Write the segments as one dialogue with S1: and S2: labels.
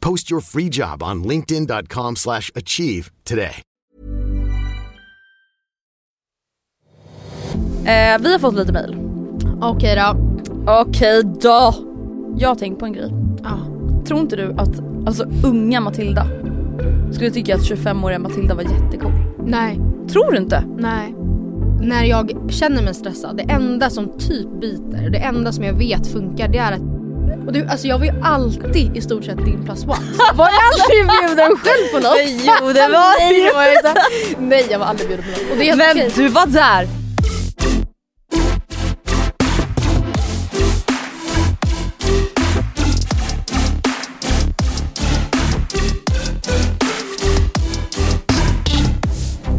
S1: Post your free job on linkedin.com/achieve slash achieve today.
S2: Eh, vi har fått lite mail.
S3: Okej då.
S2: Okej då. Jag har tänkt på en grej.
S3: Ja.
S2: Tror inte du att alltså, unga Matilda skulle tycka att 25-åriga Matilda var jättecool?
S3: Nej,
S2: Tror du inte?
S3: nej. När jag känner mig stressad, det enda som typ biter, det enda som jag vet funkar det är att och du, alltså jag var ju alltid i stort sett din plus one. Var jag aldrig bjuden själv på något?
S2: Jo det var
S3: Nej, det var jag inte. Nej jag var aldrig bjuden på något. Och det är helt
S2: Men
S3: okej.
S2: du var där!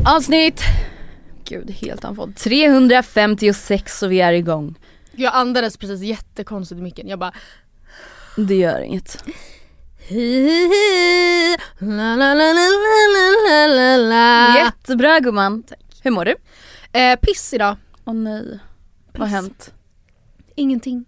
S2: Avsnitt... Gud, helt andfådd. 356 och vi är igång.
S3: Jag andades precis jättekonstigt i micken. Jag bara
S2: det gör inget. Jättebra gumman. Tack. Hur mår du?
S3: Eh, piss idag.
S2: Åh nej. Piss. Vad har hänt?
S3: Ingenting.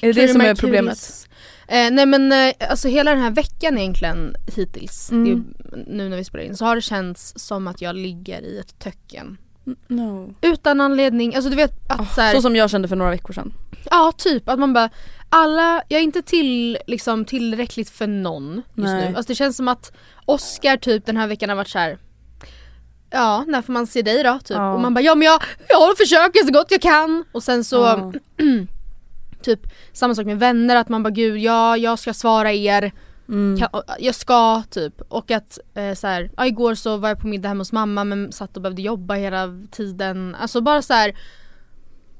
S2: Är det det som är problemet?
S3: Eh, nej men eh, alltså hela den här veckan egentligen hittills,
S2: mm.
S3: ju, nu när vi spelar in, så har det känts som att jag ligger i ett töcken.
S2: No.
S3: Utan anledning, alltså du vet att oh, så, här,
S2: så som jag kände för några veckor sedan.
S3: Ja typ, att man bara alla, jag är inte till, liksom, tillräckligt för någon just
S2: Nej.
S3: nu. Alltså det känns som att Oscar typ den här veckan har varit så här. Ja, när får man se dig då? Typ.
S2: Ja.
S3: Och man bara ja men jag, jag försöker så gott jag kan. Och sen så
S2: Ja.
S3: typ samma sak med vänner att man bara gud ja jag ska svara er.
S2: Mm.
S3: Kan, jag ska typ. Och att eh, så här, ja, igår så var jag på middag hemma hos mamma men satt och behövde jobba hela tiden. Alltså bara så här.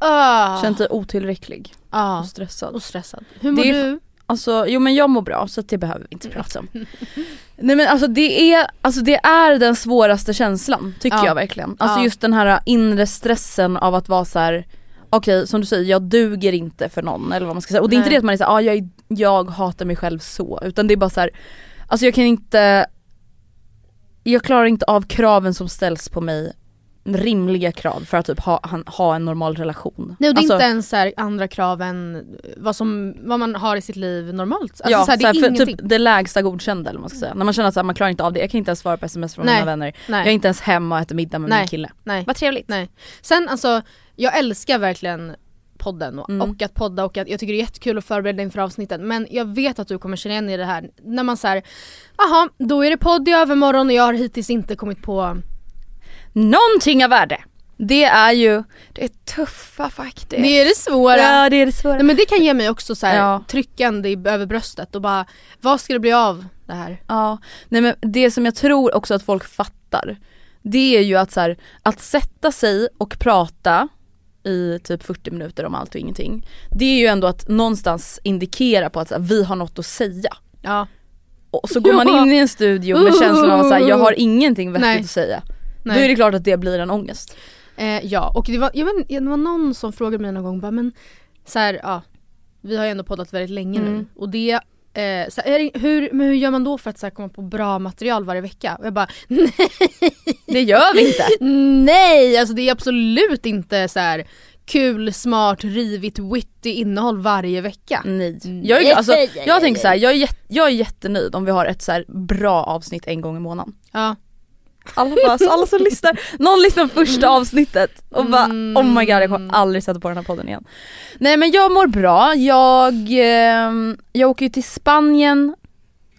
S3: Uh,
S2: Känt dig otillräcklig
S3: ja,
S2: och stressad.
S3: och stressad. Hur mår
S2: Det är-
S3: du?
S2: Alltså jo men jag mår bra så det behöver vi inte prata om. Nej men alltså det är, alltså det är den svåraste känslan tycker
S3: Ja.
S2: jag verkligen. Alltså
S3: Ja.
S2: just den här inre stressen av att vara så här. okej som du säger jag duger inte för någon eller vad man ska säga. Och det är inte
S3: Nej.
S2: det att man är såhär, ah, jag, jag hatar mig själv så. Utan det är bara så här. alltså jag kan inte, jag klarar inte av kraven som ställs på mig rimliga krav för att typ ha, han- ha en normal relation.
S3: Nej och det är
S2: Alltså-
S3: inte ens så andra krav än vad, som, vad man har i sitt liv normalt. Alltså
S2: ja,
S3: så här, det är
S2: såhär,
S3: ingenting.
S2: typ det lägsta godkända eller vad man ska säga. När man känner att man klarar inte av det, jag kan inte ens svara på sms från
S3: Nej.
S2: mina vänner.
S3: Nej.
S2: Jag är inte ens hemma och äter middag med
S3: Nej.
S2: min kille.
S3: Nej.
S2: Vad trevligt.
S3: Nej. Sen alltså, jag älskar verkligen podden och,
S2: Mm.
S3: och att podda och att jag tycker det är jättekul att förbereda inför avsnitten men jag vet att du kommer känna igen i det här när man säger jaha då är det podd i övermorgon och jag har hittills inte kommit på
S2: Någonting av värde. Det är ju det är tuffa faktiskt.
S3: Det är det svåra.
S2: Ja det är det svåra.
S3: Nej, men det kan ge mig också så här,
S2: Ja.
S3: tryckande över bröstet och bara vad ska det bli av det här?
S2: Ja, nej men det som jag tror också att folk fattar Det är ju att så här, att sätta sig och prata i typ 40 minuter om allt och ingenting Det är ju ändå att någonstans indikera på att här, vi har något att säga
S3: Ja.
S2: Och så går man in i en studio med känslan av att jag har ingenting vettigt
S3: Nej.
S2: att säga
S3: Nej.
S2: Då är det klart att det blir en ångest
S3: Eh, ja, och det var, jag vet, det var någon som frågade mig någon gång bara, men så här, ja, vi har ju ändå poddat väldigt länge nu
S2: Mm.
S3: och det eh, så här, hur, men hur gör man då för att så här, komma på bra material varje vecka? Och jag bara nej,
S2: Det gör vi inte!
S3: nej, alltså det är absolut inte så här kul, smart, rivigt, witty innehåll varje vecka.
S2: Nej.
S3: Mm.
S2: Jag, är, alltså, jag tänker såhär, jag är, jag är jättenöjd om vi har ett så här bra avsnitt en gång i månaden.
S3: Ja.
S2: Alla, bara, alla som lyssnar, någon lyssnar på första avsnittet och bara
S3: Mm.
S2: oh my god jag kommer aldrig sätta på den här podden igen. Nej men jag mår bra, jag, eh, jag åker ju till Spanien,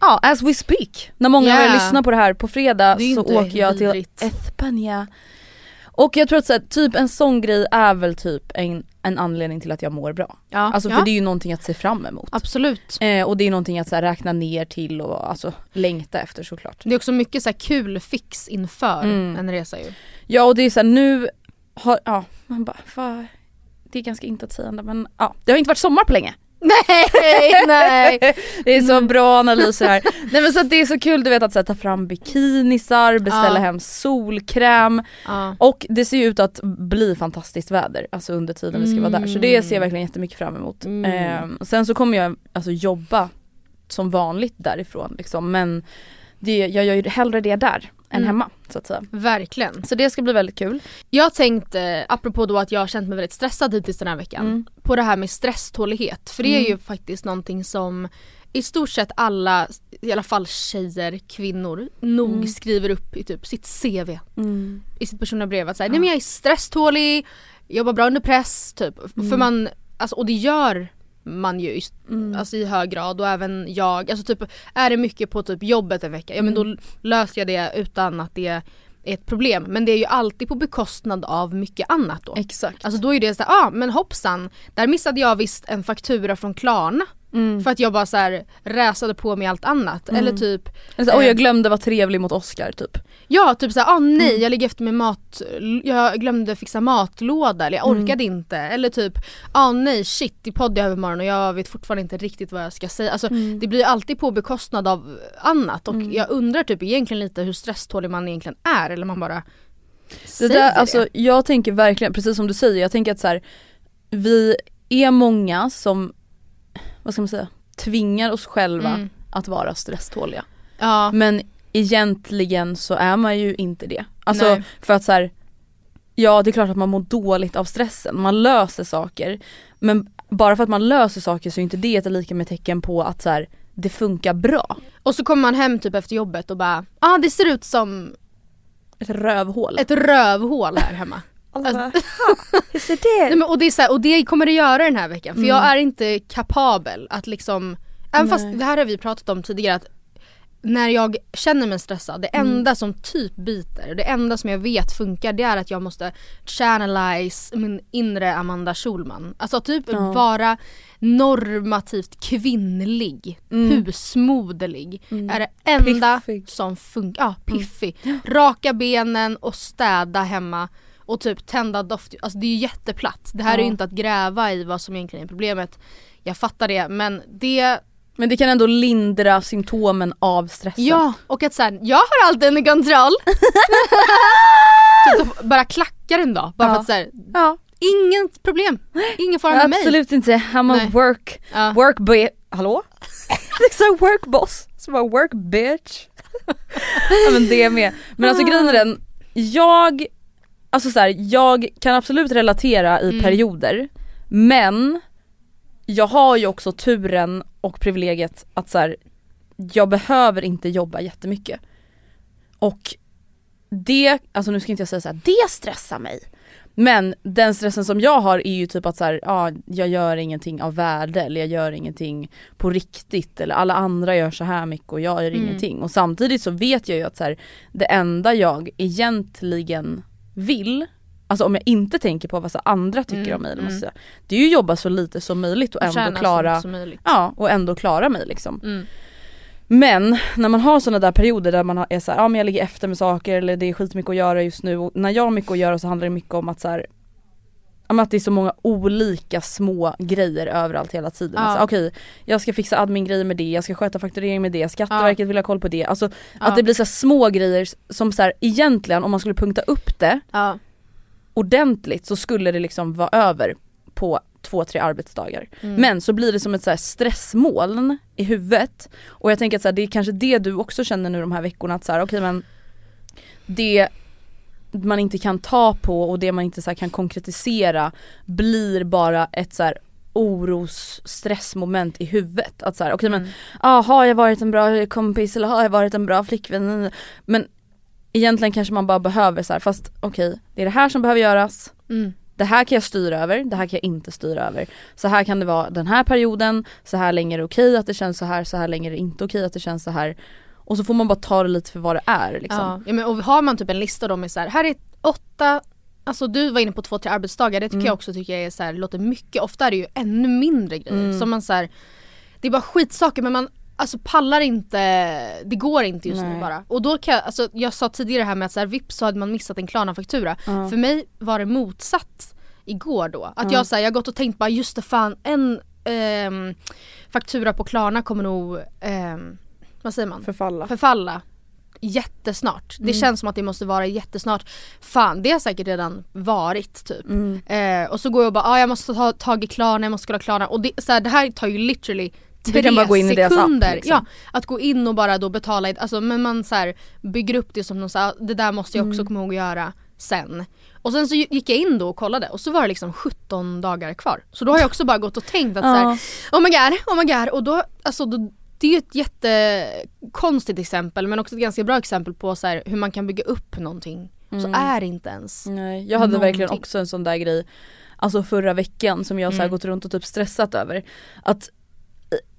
S2: ja as we speak. När många av er
S3: Yeah.
S2: lyssnar på det här på fredag så åker jag till. Espanja. Och jag tror att så här, typ en sån grej är väl typ en, en anledning till att jag mår bra.
S3: Ja.
S2: Alltså
S3: ja.
S2: för det är ju någonting att se fram emot.
S3: Absolut.
S2: Eh, och det är någonting att så här, räkna ner till och alltså längta efter såklart.
S3: Det är också mycket så här kul fix inför
S2: Mm.
S3: en resa ju.
S2: Ja och det är så här, nu har, ja man bara, fan, det är ganska intetsägande men ja, det har inte varit sommar på länge.
S3: Nej, nej.
S2: Det är så
S3: Mm.
S2: bra analyser här. Nej men så det är så kul du vet att så här, ta fram bikinisar, beställa
S3: Ja.
S2: hem solkräm
S3: Ja.
S2: och det ser ju ut att bli fantastiskt väder alltså under tiden vi ska vara där så det ser jag verkligen jättemycket fram emot.
S3: Mm.
S2: Ehm, sen så kommer jag alltså jobba som vanligt därifrån liksom men det, jag gör ju hellre det där än
S3: Mm.
S2: hemma så att säga.
S3: Verkligen.
S2: Så det ska bli väldigt kul.
S3: Jag tänkte, apropå då att jag har känt mig väldigt stressad hittills den här veckan,
S2: Mm.
S3: på det här med stresstålighet. För det är ju faktiskt någonting som i stort sett alla, i alla fall tjejer, kvinnor, nog
S2: Mm.
S3: skriver upp i typ sitt CV. I sitt personliga brev att säga, nej men jag är stresstålig, jobbar bra under press typ. För man, alltså, och det gör man ju i, alltså, i hög grad och även jag. Alltså typ är det mycket på typ jobbet en vecka, ja men då löser jag det utan att det är ett problem. Men det är ju alltid på bekostnad av mycket annat då.
S2: Exakt.
S3: Alltså då är det såhär, ja ah, men hoppsan, där missade jag visst en faktura från Klarna.
S2: Mm.
S3: För att jag bara så här räsade på med allt annat. Eller typ,
S2: Eller så, Oj
S3: eh,
S2: jag glömde vara trevlig mot Oscar typ.
S3: ja typ såhär, ah nej
S2: Mm.
S3: jag ligger efter med mat, jag glömde fixa matlåda eller jag
S2: Mm.
S3: orkade inte. Eller typ, ah nej shit i podd i övermorgon och jag vet fortfarande inte riktigt vad jag ska säga. Alltså
S2: Mm.
S3: det blir alltid på bekostnad av annat och jag undrar typ egentligen lite hur stresstålig man egentligen är eller man bara
S2: Det
S3: säger
S2: där,
S3: det.
S2: alltså, jag tänker verkligen, precis som du säger, jag tänker att så här, vi är många som, vad ska man säga, tvingar oss själva
S3: Mm.
S2: att vara stresståliga.
S3: Ja,
S2: Men egentligen så är man ju inte det. Alltså
S3: Nej.
S2: för att så här, ja det är klart att man mår dåligt av stressen, man löser saker. Men bara för att man löser saker så är inte det ett lika med tecken på att så här, det funkar bra.
S3: och så kommer man hem typ efter jobbet och bara, ah det ser ut som
S2: Ett rövhål.
S3: ett rövhål här hemma. Alltså,
S2: Hur ser det
S3: Nej, men, och, det är så här, och det kommer det göra den här veckan för jag är inte kapabel att liksom, även fast
S2: Nej.
S3: det här har vi pratat om tidigare att när jag känner mig stressad, det enda som typ biter, det enda som jag vet funkar det är att jag måste channelize min inre Amanda Schulman. Alltså typ
S2: Ja.
S3: vara normativt kvinnlig, husmoderlig. Är det enda
S2: Piffig.
S3: som funkar. Ja, piffig. Raka benen och städa hemma och typ tända doft. Alltså det är ju jätteplatt. Det här är ju
S2: Ja.
S3: inte att gräva i vad som egentligen är problemet. Jag fattar det men det
S2: Men det kan ändå lindra symptomen av stressen.
S3: Ja, och att såhär, jag har allt under kontroll. typ bara klackar en dag, bara
S2: Ja.
S3: för att såhär,
S2: ja.
S3: inget problem. Ingen fara med mig.
S2: Absolut inte, I'm a
S3: Nej.
S2: work,
S3: Ja.
S2: work bi- hallå? liksom work boss, som bara work bitch. ja men det med. Men alltså grejen är den, jag, alltså så här, jag kan absolut relatera i
S3: Mm.
S2: perioder men jag har ju också turen och privilegiet att så här, jag behöver inte jobba jättemycket. Och det, alltså nu ska inte jag säga så här, det stressar mig. Men den stressen som jag har är ju typ att så här, ja, jag gör ingenting av värde eller jag gör ingenting på riktigt eller alla andra gör så här mycket och jag gör
S3: Mm.
S2: ingenting. Och samtidigt så vet jag ju att så här, det enda jag egentligen vill, alltså om jag inte tänker på vad så andra tycker
S3: Mm,
S2: om mig,
S3: mm.
S2: ska säga, det är ju jobba så lite som möjligt och
S3: Tjäna
S2: ändå klara, ja och ändå klara mig liksom.
S3: Mm.
S2: Men när man har sådana där perioder där man är såhär, ja men jag ligger efter med saker eller det är skitmycket att göra just nu och när jag har mycket att göra så handlar det mycket om att så här, men att det är så många olika små grejer överallt hela tiden.
S3: Ja.
S2: Alltså, Okej, jag ska fixa admin-grejer med det, jag ska sköta fakturering med det, Skatteverket vill ha koll på det. Alltså
S3: Ja.
S2: att det blir så små grejer som så här, egentligen om man skulle punkta upp det
S3: Ja.
S2: ordentligt så skulle det liksom vara över på två, tre arbetsdagar.
S3: Mm.
S2: Men så blir det som ett så stressmoln i huvudet och jag tänker att så här, det är kanske det du också känner nu de här veckorna att så här, okej men det man inte kan ta på och det man inte så här kan konkretisera blir bara ett så här oros stressmoment i huvudet. Att såhär, okej okay, men, ah, har jag varit en bra kompis eller har jag varit en bra flickvän? Men egentligen kanske man bara behöver så här, fast okej okay, det är det här som behöver göras.
S3: Mm.
S2: Det här kan jag styra över, det här kan jag inte styra över. Så här kan det vara den här perioden, så här länge är det okej att det känns så här, så här länge är det inte okej att det känns så här. Och så får man bara ta det lite för vad det är liksom.
S3: Ja, men och har man typ en lista då med så här, här är åtta Alltså du var inne på två, tre arbetsdagar, det tycker mm. jag också tycker är så här, låter mycket. Ofta är det ju ännu mindre grejer. Mm. Som man så här, det är bara skitsaker men man alltså pallar inte, det går inte just Nej. nu bara. Och då kan jag, alltså jag sa tidigare här med att så här, vips så hade man missat en Klarna-faktura. Uh. För mig var det motsatt igår då. Att jag, så här, jag gått och tänkt bara just det fan en ähm, faktura på Klarna kommer nog, ähm, vad säger man?
S2: Förfalla.
S3: Förfalla jättesnart. Mm. Det känns som att det måste vara jättesnart. Fan det har säkert redan varit typ.
S2: Mm.
S3: Eh, och så går jag och bara, ah, jag måste ta tag i Klarna, jag måste kolla Klarna. Och det, så här, det här tar ju literally tre kan bara gå in sekunder. I app, liksom. Ja, att gå in och bara då betala, alltså, men man så här, bygger upp det som någon så här, det där måste jag också mm. komma ihåg att göra sen. Och sen så gick jag in då och kollade och så var det liksom 17 dagar kvar. Så då har jag också bara gått och tänkt att ja. så här, oh my god, oh my god och då, alltså då, det är ju ett jättekonstigt exempel men också ett ganska bra exempel på så här, hur man kan bygga upp någonting. Mm. Så är det inte ens
S2: Nej, jag hade någonting. verkligen också en sån där grej Alltså förra veckan som jag så mm. gått runt och typ stressat över. Att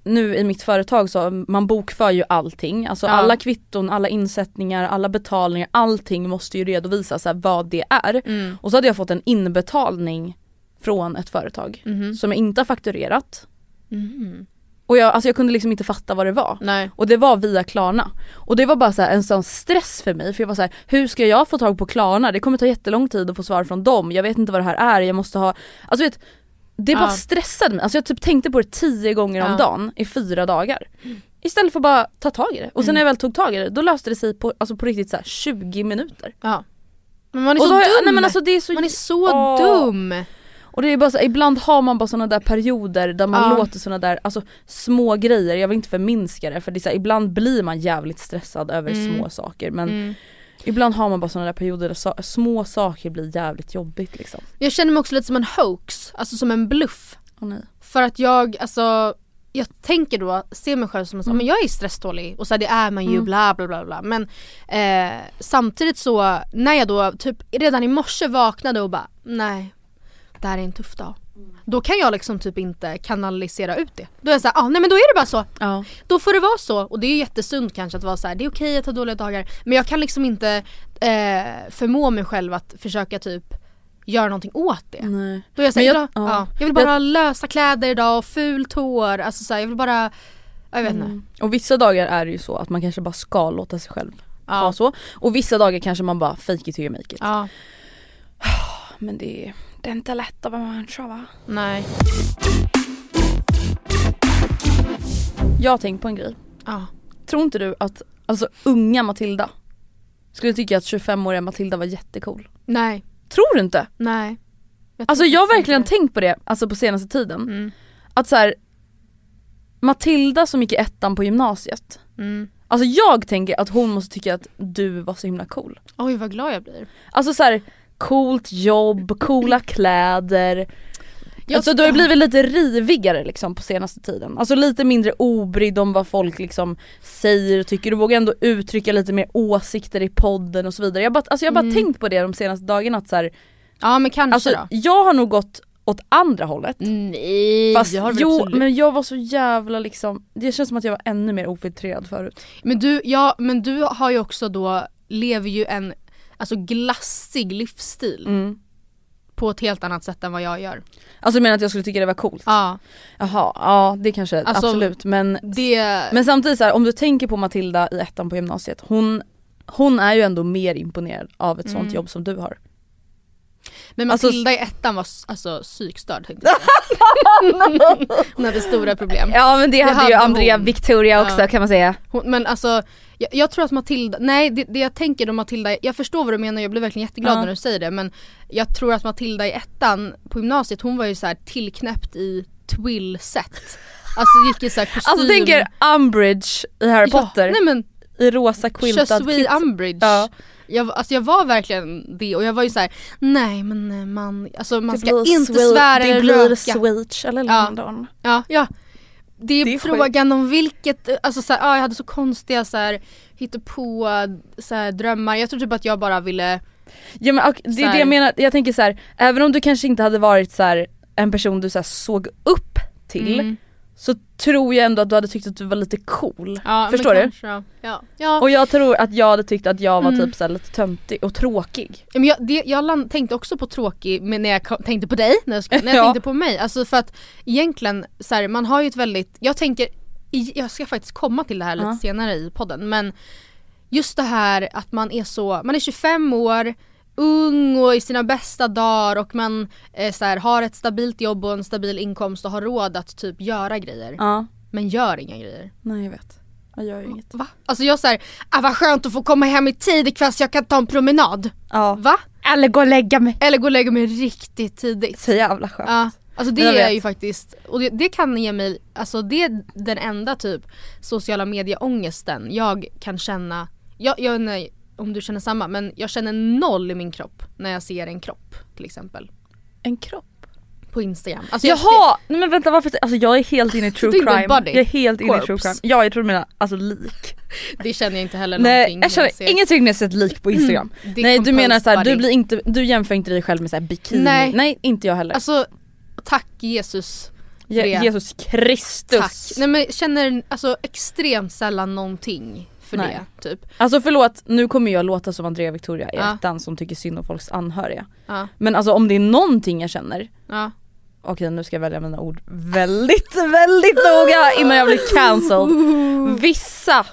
S2: nu i mitt företag så man bokför ju allting, alltså ja. alla kvitton, alla insättningar, alla betalningar, allting måste ju redovisas vad det är.
S3: Mm.
S2: Och så hade jag fått en inbetalning från ett företag
S3: mm.
S2: som jag inte har fakturerat.
S3: Mm.
S2: Och jag, alltså jag kunde liksom inte fatta vad det var.
S3: Nej.
S2: Och det var via Klarna. Och det var bara så en sån stress för mig för jag var så här, hur ska jag få tag på Klarna? Det kommer ta jättelång tid att få svar från dem, jag vet inte vad det här är, jag måste ha, alltså vet det bara stressade mig, alltså jag typ tänkte på det tio gånger om dagen i fyra dagar. Istället för att bara ta tag i det. Och sen mm. när jag väl tog tag i det, då löste det sig på, alltså på riktigt så 20 minuter.
S3: Ja. Men man är och så dum!
S2: Jag, nej men alltså det är så,
S3: man är så åh. dum!
S2: Och det är bara så, ibland har man bara såna där perioder där man ja. låter såna där alltså, små grejer, jag vill inte förminska det för det är så här, ibland blir man jävligt stressad över mm. små saker men mm. Ibland har man bara sådana där perioder där so små saker blir jävligt jobbigt liksom.
S3: Jag känner mig också lite som en hoax, alltså som en bluff.
S2: Oh.
S3: För att jag, alltså jag tänker då, ser mig själv som att mm. men jag är stresstålig och så här, det är man ju mm. bla bla bla bla men eh, samtidigt så när jag då typ redan i morse vaknade och bara nej det här är en tuff dag. Då kan jag liksom typ inte kanalisera ut det. Då är jag såhär, ah, nej men då är det bara så.
S2: Ja.
S3: Då får det vara så. Och det är jättesunt kanske att vara så här, det är okej att ha dåliga dagar. Men jag kan liksom inte eh, förmå mig själv att försöka typ göra någonting åt det.
S2: Nej.
S3: Då är jag, så här, jag, ja. ja. jag vill bara jag... lösa kläder idag och fult hår. Alltså så här, jag vill bara, jag vet mm. inte.
S2: Och vissa dagar är det ju så att man kanske bara ska låta sig själv ja. ha så. Och vissa dagar kanske man bara fake it till you make it.
S3: Ja.
S2: Men det är det är inte lätt att vara människa va?
S3: Nej.
S2: Jag har tänkt på en grej.
S3: Ja.
S2: Tror inte du att, alltså unga Matilda skulle tycka att 25-åriga Matilda var jättecool?
S3: Nej.
S2: Tror du inte?
S3: Nej.
S2: Jag alltså jag har verkligen tänkt på det, alltså på senaste tiden.
S3: Mm.
S2: Att så här, Matilda som gick i ettan på gymnasiet.
S3: Mm.
S2: Alltså jag tänker att hon måste tycka att du var så himla cool.
S3: Oj vad glad jag blir.
S2: Alltså så här, coolt jobb, coola kläder. Jag alltså du har blivit lite rivigare liksom på senaste tiden. Alltså lite mindre obrydd om vad folk liksom säger och tycker. Du vågar ändå uttrycka lite mer åsikter i podden och så vidare. Jag har bara, alltså jag bara mm. tänkt på det de senaste dagarna att så här,
S3: Ja men kanske
S2: alltså,
S3: då.
S2: Jag har nog gått åt andra hållet.
S3: Nej,
S2: Fast jo, absolut. men jag var så jävla liksom, det känns som att jag var ännu mer ofiltrerad förut.
S3: Men du, ja men du har ju också då, lever ju en alltså glassig livsstil.
S2: Mm.
S3: På ett helt annat sätt än vad jag gör.
S2: Alltså du menar att jag skulle tycka det var coolt?
S3: Ja.
S2: Jaha, ja det kanske, alltså, absolut men,
S3: det...
S2: men samtidigt så här, om du tänker på Matilda i ettan på gymnasiet, hon, hon är ju ändå mer imponerad av ett mm. sånt jobb som du har.
S3: Men alltså Matilda alltså, i ettan var alltså psykstörd tänkte jag Hon hade stora problem.
S2: Ja men det, det hade, hade, ju Andrea hon. Victoria också ja. kan man säga.
S3: Hon, men alltså jag, jag, tror att Matilda, nej det, det, jag tänker då Matilda, jag förstår vad du menar, jag blir verkligen jätteglad ja. när du säger det men jag tror att Matilda i ettan på gymnasiet hon var ju så här tillknäppt i twill-set. Alltså gick i såhär kostym.
S2: Alltså tänker Umbridge i Harry Potter.
S3: Ja, nej men
S2: i rosa quiltad kit.
S3: Umbridge.
S2: Ja.
S3: Jag, alltså jag var verkligen det och jag var ju så här: nej men eh, man, alltså man
S2: Det
S3: ska
S2: blir
S3: inte svära
S2: Det
S3: eller
S2: blir
S3: röka.
S2: Switch eller. London.
S3: Ja, ja. Det är,
S2: Det är
S3: frågan om vilket, alltså så här, ja, jag hade så konstiga så här, på så här, drömmar. Jag tror typ att jag bara ville,
S2: Ja men och det är det jag menar, jag tänker så här, även om du kanske inte hade varit så här, en person du så såg upp till
S3: Mm.
S2: Så tror jag ändå att du hade tyckt att du var lite cool.
S3: ja,
S2: Förstår du?
S3: kanske, Ja. Ja.
S2: Och jag tror att jag hade tyckt att jag var
S3: Mm.
S2: typ så lite töntig och tråkig.
S3: Men jag, det, jag tänkte också på tråkig men när jag tänkte på dig, när jag, ska, när jag
S2: Ja.
S3: tänkte på mig. Alltså för att egentligen, så här, man har ju ett väldigt, jag tänker, jag ska faktiskt komma till det här lite senare i podden men just det här att man är så, man är 25 år, ung och i sina bästa dagar och man eh, så här, har ett stabilt jobb och en stabil inkomst och har råd att typ göra grejer.
S2: Ja.
S3: Men gör inga grejer.
S2: Nej jag vet. Jag gör ju inget.
S3: Va? Alltså jag säger, ah, vad skönt att få komma hem i tid ikväll så jag kan ta en promenad.
S2: Ja.
S3: Va?
S2: Eller gå och lägga mig.
S3: Eller gå och lägga mig riktigt tidigt.
S2: Så jävla skönt.
S3: Ja, alltså det är ju faktiskt, och det, det kan ge mig, alltså det är den enda typ sociala medieångesten jag kan känna, jag, jag inte om du känner samma men jag känner noll i min kropp när jag ser en kropp till exempel.
S2: En kropp.
S3: På Instagram. Alltså jag-
S2: Jaha! Nej men vänta varför, alltså jag är helt inne i true
S3: inte
S2: crime.
S3: body.
S2: Jag är helt inne i true crime. Ja jag tror du menar alltså lik.
S3: Det, känner jag inte heller
S2: Nej
S3: någonting
S2: jag känner
S3: när ser.
S2: ingen trygghet när jag ser ett lik på instagram.
S3: Det är
S2: Nej du menar såhär, du blir inte, du jämför inte dig själv med såhär bikini.
S3: Nej.
S2: Nej inte jag heller.
S3: Alltså tack Jesus
S2: Je-. Jesus Kristus.
S3: Tack. Nej men jag känner alltså extremt sällan någonting för
S2: Nej.
S3: det typ.
S2: Alltså förlåt, nu kommer jag låta som Andrea Victoria i
S3: Ja.
S2: ettan som tycker synd om folks anhöriga.
S3: Ja,
S2: Men alltså om det är någonting jag känner,
S3: ja.
S2: okej nu ska jag välja mina ord väldigt, väldigt noga innan jag blir cancelled. Vissa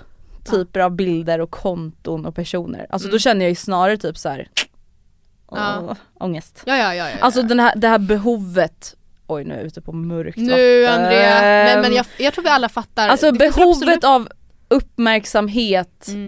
S2: typer av bilder och konton och personer, alltså då känner jag ju snarare typ så här.
S3: Mm. Ja.
S2: ångest.
S3: Ja, ja, ja, ja,
S2: Alltså den här, det här behovet, oj nu är jag ute på mörkt
S3: Nu
S2: vatten.
S3: Andrea, men, men jag, jag tror vi alla fattar.
S2: Alltså
S3: Det
S2: behovet
S3: absolut-
S2: av uppmärksamhet.
S3: Mm.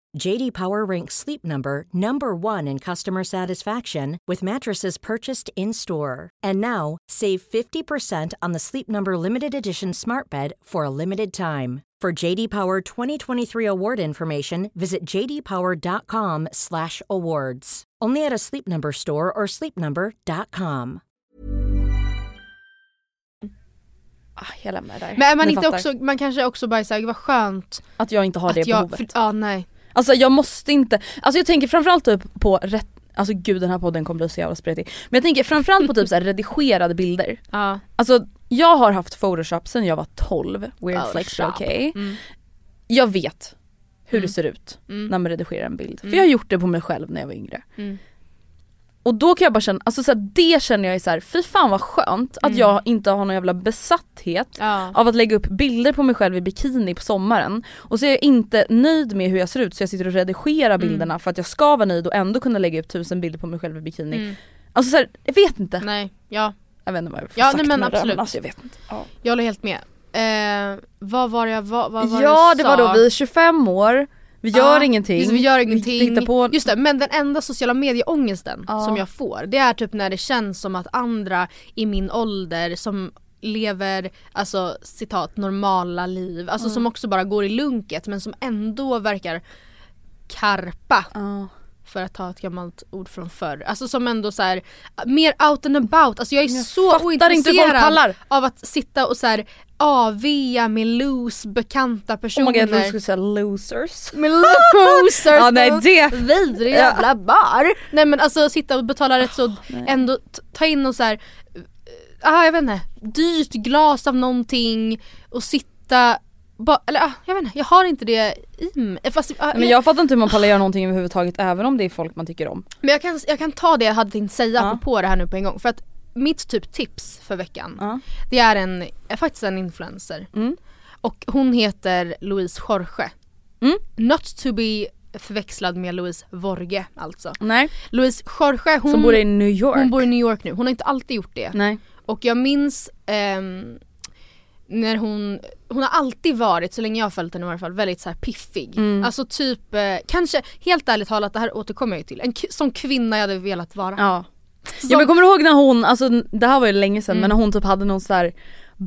S4: JD Power ranks Sleep Number number 1 in customer satisfaction with mattresses purchased in-store. And now, save 50% on the Sleep Number limited edition Smart Bed for a limited time. For JD Power 2023 award information, visit jdpower.com/awards. Only at a Sleep Number store or sleepnumber.com.
S2: Ah, jag lämnar där.
S3: Men är man
S2: Ni
S3: inte
S2: fattar.
S3: också, man kanske också bara säger vad skönt
S2: Att jag inte har
S3: att
S2: det
S3: jag,
S2: behovet.
S3: för, ja nej.
S2: Alltså jag måste inte, alltså jag tänker framförallt typ på rätt, alltså gud den här podden kommer bli så jävla spretig. Men jag tänker framförallt på typ så redigerade bilder.
S3: Ja.
S2: Alltså jag har haft photoshop sen jag var 12, weird
S3: Oh,
S2: flex okej.
S3: Mm.
S2: Jag vet hur
S3: Mm.
S2: det ser ut
S3: Mm.
S2: när man redigerar en bild.
S3: Mm.
S2: För jag har gjort det på mig själv när jag var yngre.
S3: Mm.
S2: Och då kan jag bara känna, alltså så här, det känner jag är så här, fy fan vad skönt att
S3: Mm.
S2: jag inte har någon jävla besatthet
S3: Ja.
S2: av att lägga upp bilder på mig själv i bikini på sommaren och så är jag inte nöjd med hur jag ser ut så jag sitter och redigerar
S3: Mm.
S2: bilderna för att jag ska vara nöjd och ändå kunna lägga upp tusen bilder på mig själv i bikini.
S3: Mm.
S2: Alltså så här, jag vet inte.
S3: Nej, ja.
S2: Jag vet inte vad jag
S3: Ja, nej, men
S2: det,
S3: absolut.
S2: alltså jag vet inte. Ja.
S3: Jag håller helt med. Eh, vad var det jag vad, vad var
S2: ja
S3: du
S2: det var då, vi är 25 år, vi gör
S3: Ja,
S2: ingenting.
S3: Just, vi gör ingenting.
S2: hittar på...
S3: Just det, men den enda sociala medieångesten
S2: Ja.
S3: som jag får det är typ när det känns som att andra i min ålder som lever, alltså citat normala liv, alltså
S2: Mm.
S3: som också bara går i lunket men som ändå verkar karpa
S2: Ja.
S3: För att ta ett gammalt ord från förr. Alltså som ändå så här, mer out and about. Alltså jag är
S2: Jag
S3: så ointresserad av att sitta och så här AVa med loose bekanta
S2: Oh
S3: personer.
S2: my god, jag skulle säga losers.
S3: med losers
S2: Ja, nej, det-
S3: vidrig jävla bar. Nej men alltså sitta och betala rätt så ändå t- ta in och så här, ah, jag vet inte, dyrt glas av någonting och sitta ba, eller ah, jag vet inte, jag har inte det i mig. Fast, ah,
S2: Men jag fattar inte hur man pallar göra någonting överhuvudtaget även om det är folk man tycker om.
S3: men jag kan, jag kan ta det jag hade tänkt säga
S2: Ja.
S3: på det här nu på en gång. För att mitt typ tips för veckan,
S2: Ja.
S3: det är en, är faktiskt en influencer.
S2: Mm.
S3: Och hon heter Louise Jorge.
S2: Mm.
S3: Not to be förväxlad med Louise Vorge alltså.
S2: Nej,
S3: Louise Jorge hon,
S2: som bor i New York.
S3: hon bor i New York nu, hon har inte alltid gjort det.
S2: Nej.
S3: Och jag minns ehm, när hon, hon har alltid varit, så länge jag har följt henne i alla fall, väldigt så här piffig.
S2: Mm.
S3: Alltså typ, eh, kanske, helt ärligt talat, det här återkommer jag ju till, en sån kvinna jag hade velat vara.
S2: Ja.
S3: Som-
S2: ja men kommer du ihåg när hon, alltså det här var ju länge sedan
S3: Mm.
S2: men när hon typ hade någon så här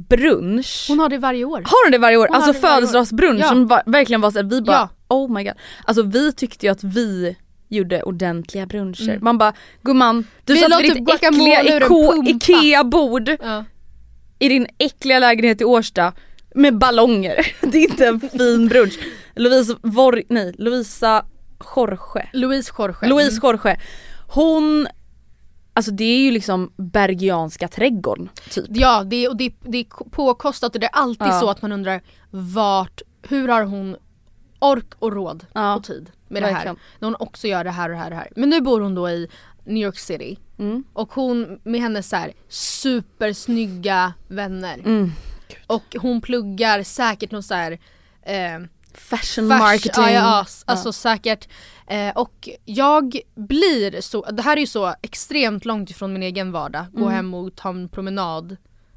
S2: brunch.
S3: Hon har det varje år.
S2: Har hon det varje år?
S3: Hon
S2: alltså födelsedagsbrunch
S3: Ja.
S2: som var, verkligen var såhär, vi bara
S3: Ja.
S2: oh my god. Alltså vi tyckte ju att vi gjorde ordentliga bruncher.
S3: Mm.
S2: Man bara gumman du
S3: Vi
S2: satt vid
S3: typ
S2: ditt
S3: guacamole
S2: äckliga. Ikea-bord
S3: Ja.
S2: I din äckliga lägenhet i Årsta med ballonger. det är inte en fin brunch. Lovisa Vor, nej Lovisa Jorge.
S3: Louise Jorge.
S2: Louise Jorge. Hon, alltså det är ju liksom Bergianska trädgården typ.
S3: Ja, det och det, det är påkostat och det är alltid
S2: Ja.
S3: så att man undrar vart, hur har hon ork och råd
S2: Ja,
S3: och tid med det här. När hon också gör det här och det här och det här. Men nu bor hon då i New York City
S2: Mm.
S3: och hon med hennes så här supersnygga vänner.
S2: Mm.
S3: Och hon pluggar säkert någon så här eh,
S2: Fashion
S3: Färs-
S2: marketing.
S3: Ja, ja, alltså säkert. Eh, och jag blir så, det här är ju så extremt långt ifrån min egen vardag. Gå
S2: Mm.
S3: hem och ta en promenad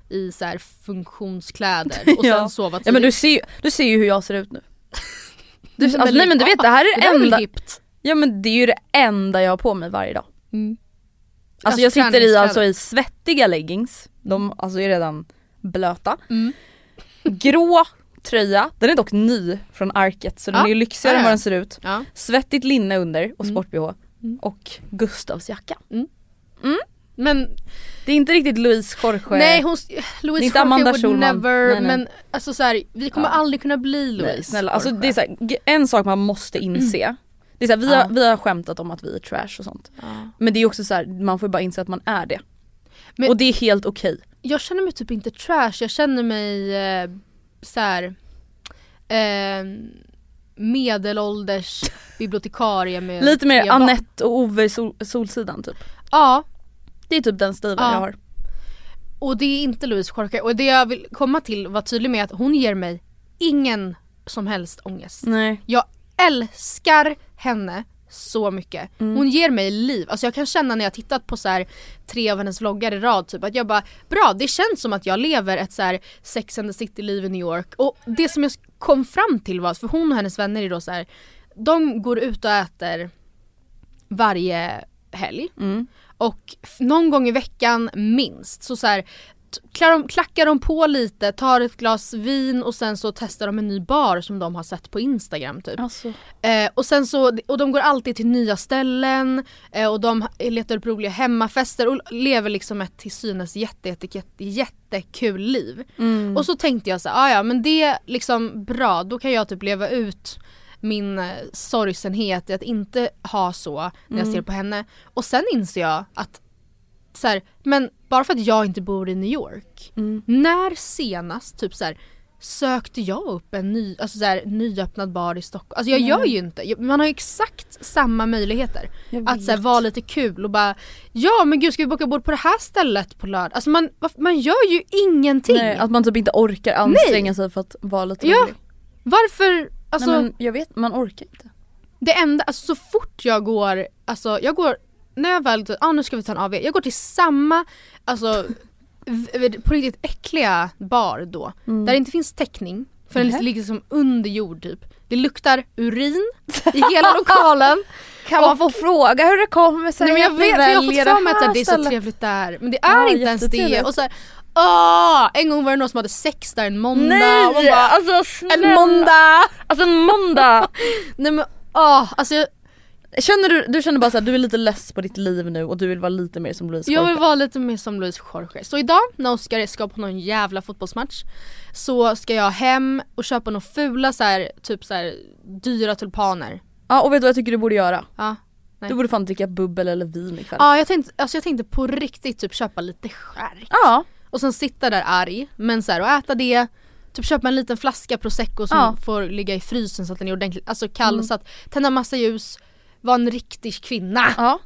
S3: i så här funktionskläder och
S2: Ja.
S3: sen sova
S2: Ja men du ser, ju- du ser ju hur jag ser ut nu. Du, alltså, nej men du vet det här är
S3: det
S2: det enda, ja men det är ju det enda jag har på mig varje dag.
S3: Mm.
S2: Alltså,
S3: Alltså,
S2: jag sitter i alltså i svettiga leggings, de alltså är redan blöta.
S3: Mm.
S2: Grå tröja, den är dock ny från Arket så den
S3: Ja,
S2: är ju lyxigare
S3: ja,
S2: än
S3: ja.
S2: vad den ser ut. Svettigt linne under och
S3: Mm.
S2: sport-bh
S3: Mm.
S2: och Gustavs jacka.
S3: Men
S2: Det är inte riktigt Louise Jorge.
S3: nej hon,
S2: är
S3: Louise
S2: inte
S3: Jorge
S2: Amanda
S3: would
S2: Schulman.
S3: never,
S2: Nej, nej.
S3: men alltså så här, vi kommer aldrig kunna bli Louise
S2: Nej, snälla, alltså det är så här, en sak man måste inse. Det är så här, vi,
S3: Ja.
S2: har, vi har skämtat om att vi är trash och sånt.
S3: Ja.
S2: Men det är också så här, man får bara inse att man är det.
S3: Men-
S2: och det är helt okej.
S3: jag känner mig typ inte trash, jag känner mig eh, så här, eh, medelålders bibliotekarie med
S2: Lite mer. Annette och Ove i sol, Solsidan typ.
S3: Ja,
S2: Det är typ den stilen
S3: Ja.
S2: jag har.
S3: och det är inte Louise Jorge och det jag vill komma till var tydlig med att hon ger mig ingen som helst ångest.
S2: Nej.
S3: Jag älskar henne så mycket. Hon ger mig liv. Alltså jag kan känna när jag tittat på så tre av hennes vloggar i rad typ att jag bara bra det känns som att jag lever ett så här Sex and the City liv i New York och det som jag kom fram till var för hon och hennes vänner är då så här de går ut och äter varje helg
S2: Mm.
S3: och någon gång i veckan minst så, så här, de, klackar de på lite, tar ett glas vin och sen så testar de en ny bar som de har sett på Instagram typ.
S2: Alltså.
S3: Eh, och sen så, och de går alltid till nya ställen eh, och de letar upp roliga hemmafester och lever liksom ett till synes jätte, jätte, jätte, jättekul liv.
S2: Mm.
S3: Och så tänkte jag så här, "Ah, ja men det är liksom bra, då kan jag typ leva ut min eh, sorgsenhet i att inte ha så när jag
S2: Mm.
S3: ser på henne. Och sen inser jag att så här, men bara för att jag inte bor i New York,
S2: Mm.
S3: när senast typ så här, sökte jag upp en ny, alltså så här, nyöppnad bar i Stockholm? Alltså jag
S2: Nej.
S3: gör ju inte, man har ju exakt samma möjligheter. Att så här, vara lite kul och bara Ja men gud ska vi boka bord på det här stället på lördag? Alltså man, man gör ju ingenting.
S2: Nej, att man typ inte orkar anstränga sig för att vara lite
S3: Ja,
S2: rolig.
S3: Varför, alltså
S2: Nej, men jag vet, man orkar inte.
S3: det enda, alltså så fort jag går, alltså jag går, när jag väl, ah, nu ska vi ta en AV, jag går till samma, alltså på riktigt äckliga bar då.
S2: Mm.
S3: Där det inte finns täckning. För den
S2: Nähä.
S3: ligger som under jord typ. Det luktar urin i hela lokalen.
S2: Kan man få fråga hur det kommer sig
S3: Nej, men jag vet, för jag har fått för mig att det är så trevligt där. Men det är
S2: Ja,
S3: inte ens det. Och så här, åh, en gång var det någon som hade sex där en måndag.
S2: Nej!
S3: Och bara,
S2: alltså
S3: en
S2: snälla.
S3: måndag!
S2: Alltså en måndag!
S3: Nej men åh, alltså jag,
S2: Känner du, du känner bara såhär, du är lite less på ditt liv nu och du vill vara lite mer som Louise
S3: jag vill
S2: Jorge.
S3: vara lite mer som Louise Jorge. Så idag när Oscar ska på någon jävla fotbollsmatch så ska jag hem och köpa några fula så här, typ så här, dyra tulpaner.
S2: Ja och vet du vad jag tycker du borde göra?
S3: Ja. Nej.
S2: Du borde fan dricka bubbel eller vin ikväll.
S3: Ja jag tänkte, alltså jag tänkte på riktigt typ köpa lite skärk.
S2: Ja.
S3: Och sen sitta där arg, men så här, och äta det Typ köpa en liten flaska prosecco som
S2: Ja.
S3: får ligga i frysen så att den är ordentligt alltså kall,
S2: Mm.
S3: så att tända massa ljus, vara en riktig kvinna.
S2: Ja.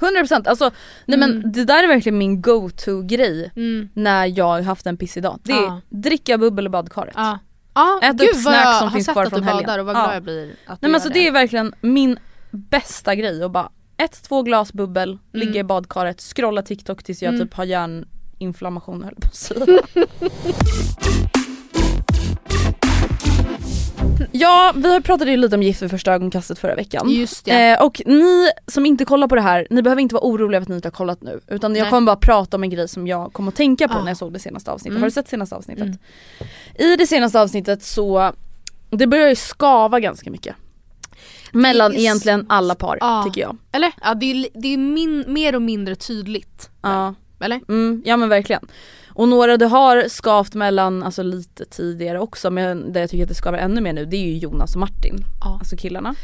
S2: 100% alltså, nej men
S3: Mm.
S2: det där är verkligen min go-to grej
S3: Mm.
S2: när jag har haft en pissig dag. Det är
S3: Ja.
S2: dricka bubbel i badkaret.
S3: Ja. Ja,
S2: upp
S3: gud vad
S2: snacks
S3: jag
S2: som
S3: har
S2: finns
S3: sett
S2: kvar
S3: att
S2: från
S3: du
S2: helgen.
S3: badar och vad
S2: Ja.
S3: glad jag blir att
S2: Nej men alltså det är verkligen min bästa grej och bara ett, två glas bubbel, ligga i badkaret, scrolla TikTok tills jag
S3: Mm.
S2: typ har hjärninflammation höll på att säga. Ja, vi har pratat ju lite om Gift vid första ögonkastet förra veckan.
S3: Just det.
S2: Eh, och ni som inte kollar på det här, ni behöver inte vara oroliga över att ni inte har kollat nu. Utan jag
S3: Nej.
S2: kommer bara prata om en grej som jag kom att tänka på
S3: Ah.
S2: när jag såg det senaste avsnittet.
S3: Mm.
S2: Har du sett senaste avsnittet?
S3: Mm.
S2: I det senaste avsnittet så, det börjar ju skava ganska mycket. Mellan egentligen alla par
S3: Ja.
S2: tycker jag.
S3: Eller? Ja det är, det är min, mer och mindre tydligt.
S2: Ja.
S3: Eller?
S2: Mm, ja men verkligen. Och några det har skavt mellan, alltså lite tidigare också men det jag tycker att det skaver ännu mer nu det är ju Jonas och Martin.
S3: Ja.
S2: Alltså killarna.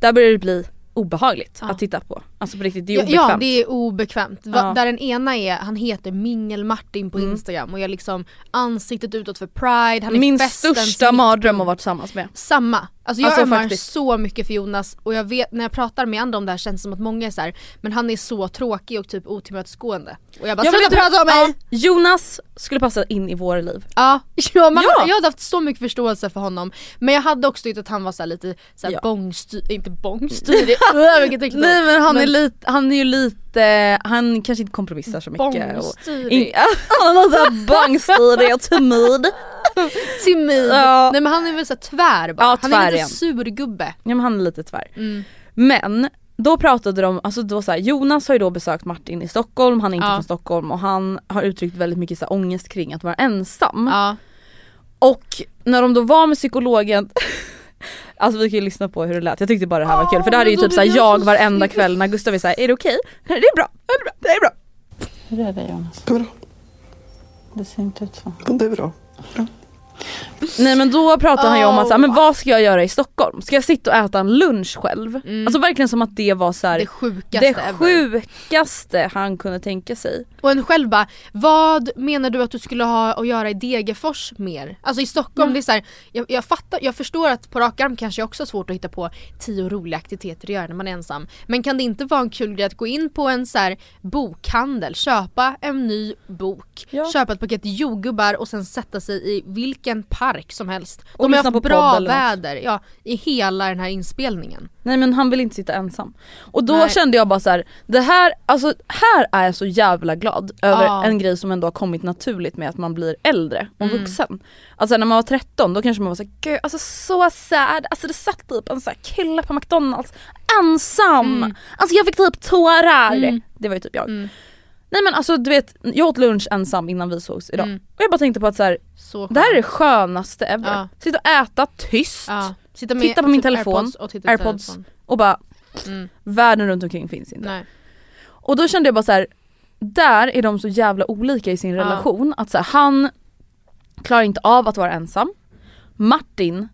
S2: Där börjar det bli obehagligt
S3: Ja.
S2: att titta på. Alltså på riktigt, det är
S3: Ja,
S2: obekvämt.
S3: ja det är obekvämt.
S2: Ja.
S3: Där den ena är, han heter Mingel-Martin på
S2: Mm.
S3: Instagram och jag liksom ansiktet utåt för pride, han är
S2: Min största mardröm att vara tillsammans med.
S3: Samma. Alltså jag
S2: Alltså,
S3: ömmar
S2: faktiskt.
S3: så mycket för Jonas och jag vet när jag pratar med andra om det här känns det som att många är så här, men han är så tråkig och typ otillmötesgående. Och jag bara
S2: Jag
S3: sluta prata om mig!
S2: Ja, Jonas skulle passa in i våra liv.
S3: Ja, ja, man,
S2: Ja.
S3: jag hade haft så mycket förståelse för honom men jag hade också tyckt att han var så lite så här
S2: Ja.
S3: bångstyrig, inte bångstyrig.
S2: Nej men han, är
S3: Men-
S2: lite, han är ju lite, han kanske inte kompromissar så mycket. Och,
S3: bångstyrig.
S2: in, han är lite bångstyrig och timid.
S3: timid.
S2: Ja.
S3: Nej men han är väl så tvär bara.
S2: Ja,
S3: han
S2: tvär
S3: är lite
S2: igen.
S3: surgubbe.
S2: Ja men han är lite tvär.
S3: Mm.
S2: Men då pratade de, alltså då så här, Jonas har ju då besökt Martin i Stockholm, han är inte
S3: Ja.
S2: från Stockholm och han har uttryckt väldigt mycket så här, ångest kring att vara ensam.
S3: Ja.
S2: Och när de då var med psykologen Alltså vi kan ju lyssna på hur det lät, jag tyckte bara det här var kul för det här är ju typ såhär
S3: jag
S2: varenda kväll när Gustav är såhär, är det okej? Nej det är bra, det är bra, det är bra.
S5: Hur är det Jonas?
S6: Bra.
S5: Det ser inte ut så.
S6: Det är bra. Bra.
S2: Nej men då pratar han ju om att så här, men vad ska jag göra i Stockholm? Ska jag sitta och äta en lunch själv?
S3: Mm.
S2: Alltså verkligen som att det var så här,
S3: Det sjukaste
S2: det sjukaste han kunde tänka sig.
S3: Och en själv bara, vad menar du att du skulle ha att göra i Degerfors mer? Alltså i Stockholm, det är så här, jag, jag fattar, jag förstår att på rak arm kanske också har svårt att hitta på tio roliga aktiviteter att göra när man är ensam. Men kan det inte vara en kul grej att gå in på en så här bokhandel, köpa en ny bok,
S2: Ja.
S3: köpa ett paket jordgubbar och sen sätta sig i vilken park som helst.
S2: Och
S3: De har haft bra väder ja, i hela den här inspelningen.
S2: Nej men han vill inte sitta ensam. Och då
S3: Nej.
S2: kände jag bara så här, det här, alltså här är jag så jävla glad över
S3: Ja.
S2: en grej som ändå har kommit naturligt med att man blir äldre och
S3: Mm.
S2: vuxen. Alltså när man var 13 då kanske man var såhär, gud alltså så sad, alltså det satt typ en sån här kille på McDonalds ensam.
S3: Mm.
S2: Alltså jag fick typ tårar.
S3: Mm.
S2: Det var ju typ jag.
S3: Mm.
S2: Nej men alltså du vet, jag åt lunch ensam innan vi sågs idag.
S3: Mm.
S2: Och jag bara tänkte på att så här,
S3: Så
S2: det här är det skönaste ever.
S3: Ja.
S2: Sitta och äta tyst
S3: Ja. Sitta med
S2: Titta på min
S3: typ
S2: telefon,
S3: Airpods och titta
S2: Airpods.
S3: telefon.
S2: och bara
S3: Mm.
S2: världen runt omkring finns inte.
S3: Nej.
S2: Och då kände jag bara så här. där är de så jävla olika i sin
S3: Ja.
S2: relation. Att så här, han klarar inte av att vara ensam. Martin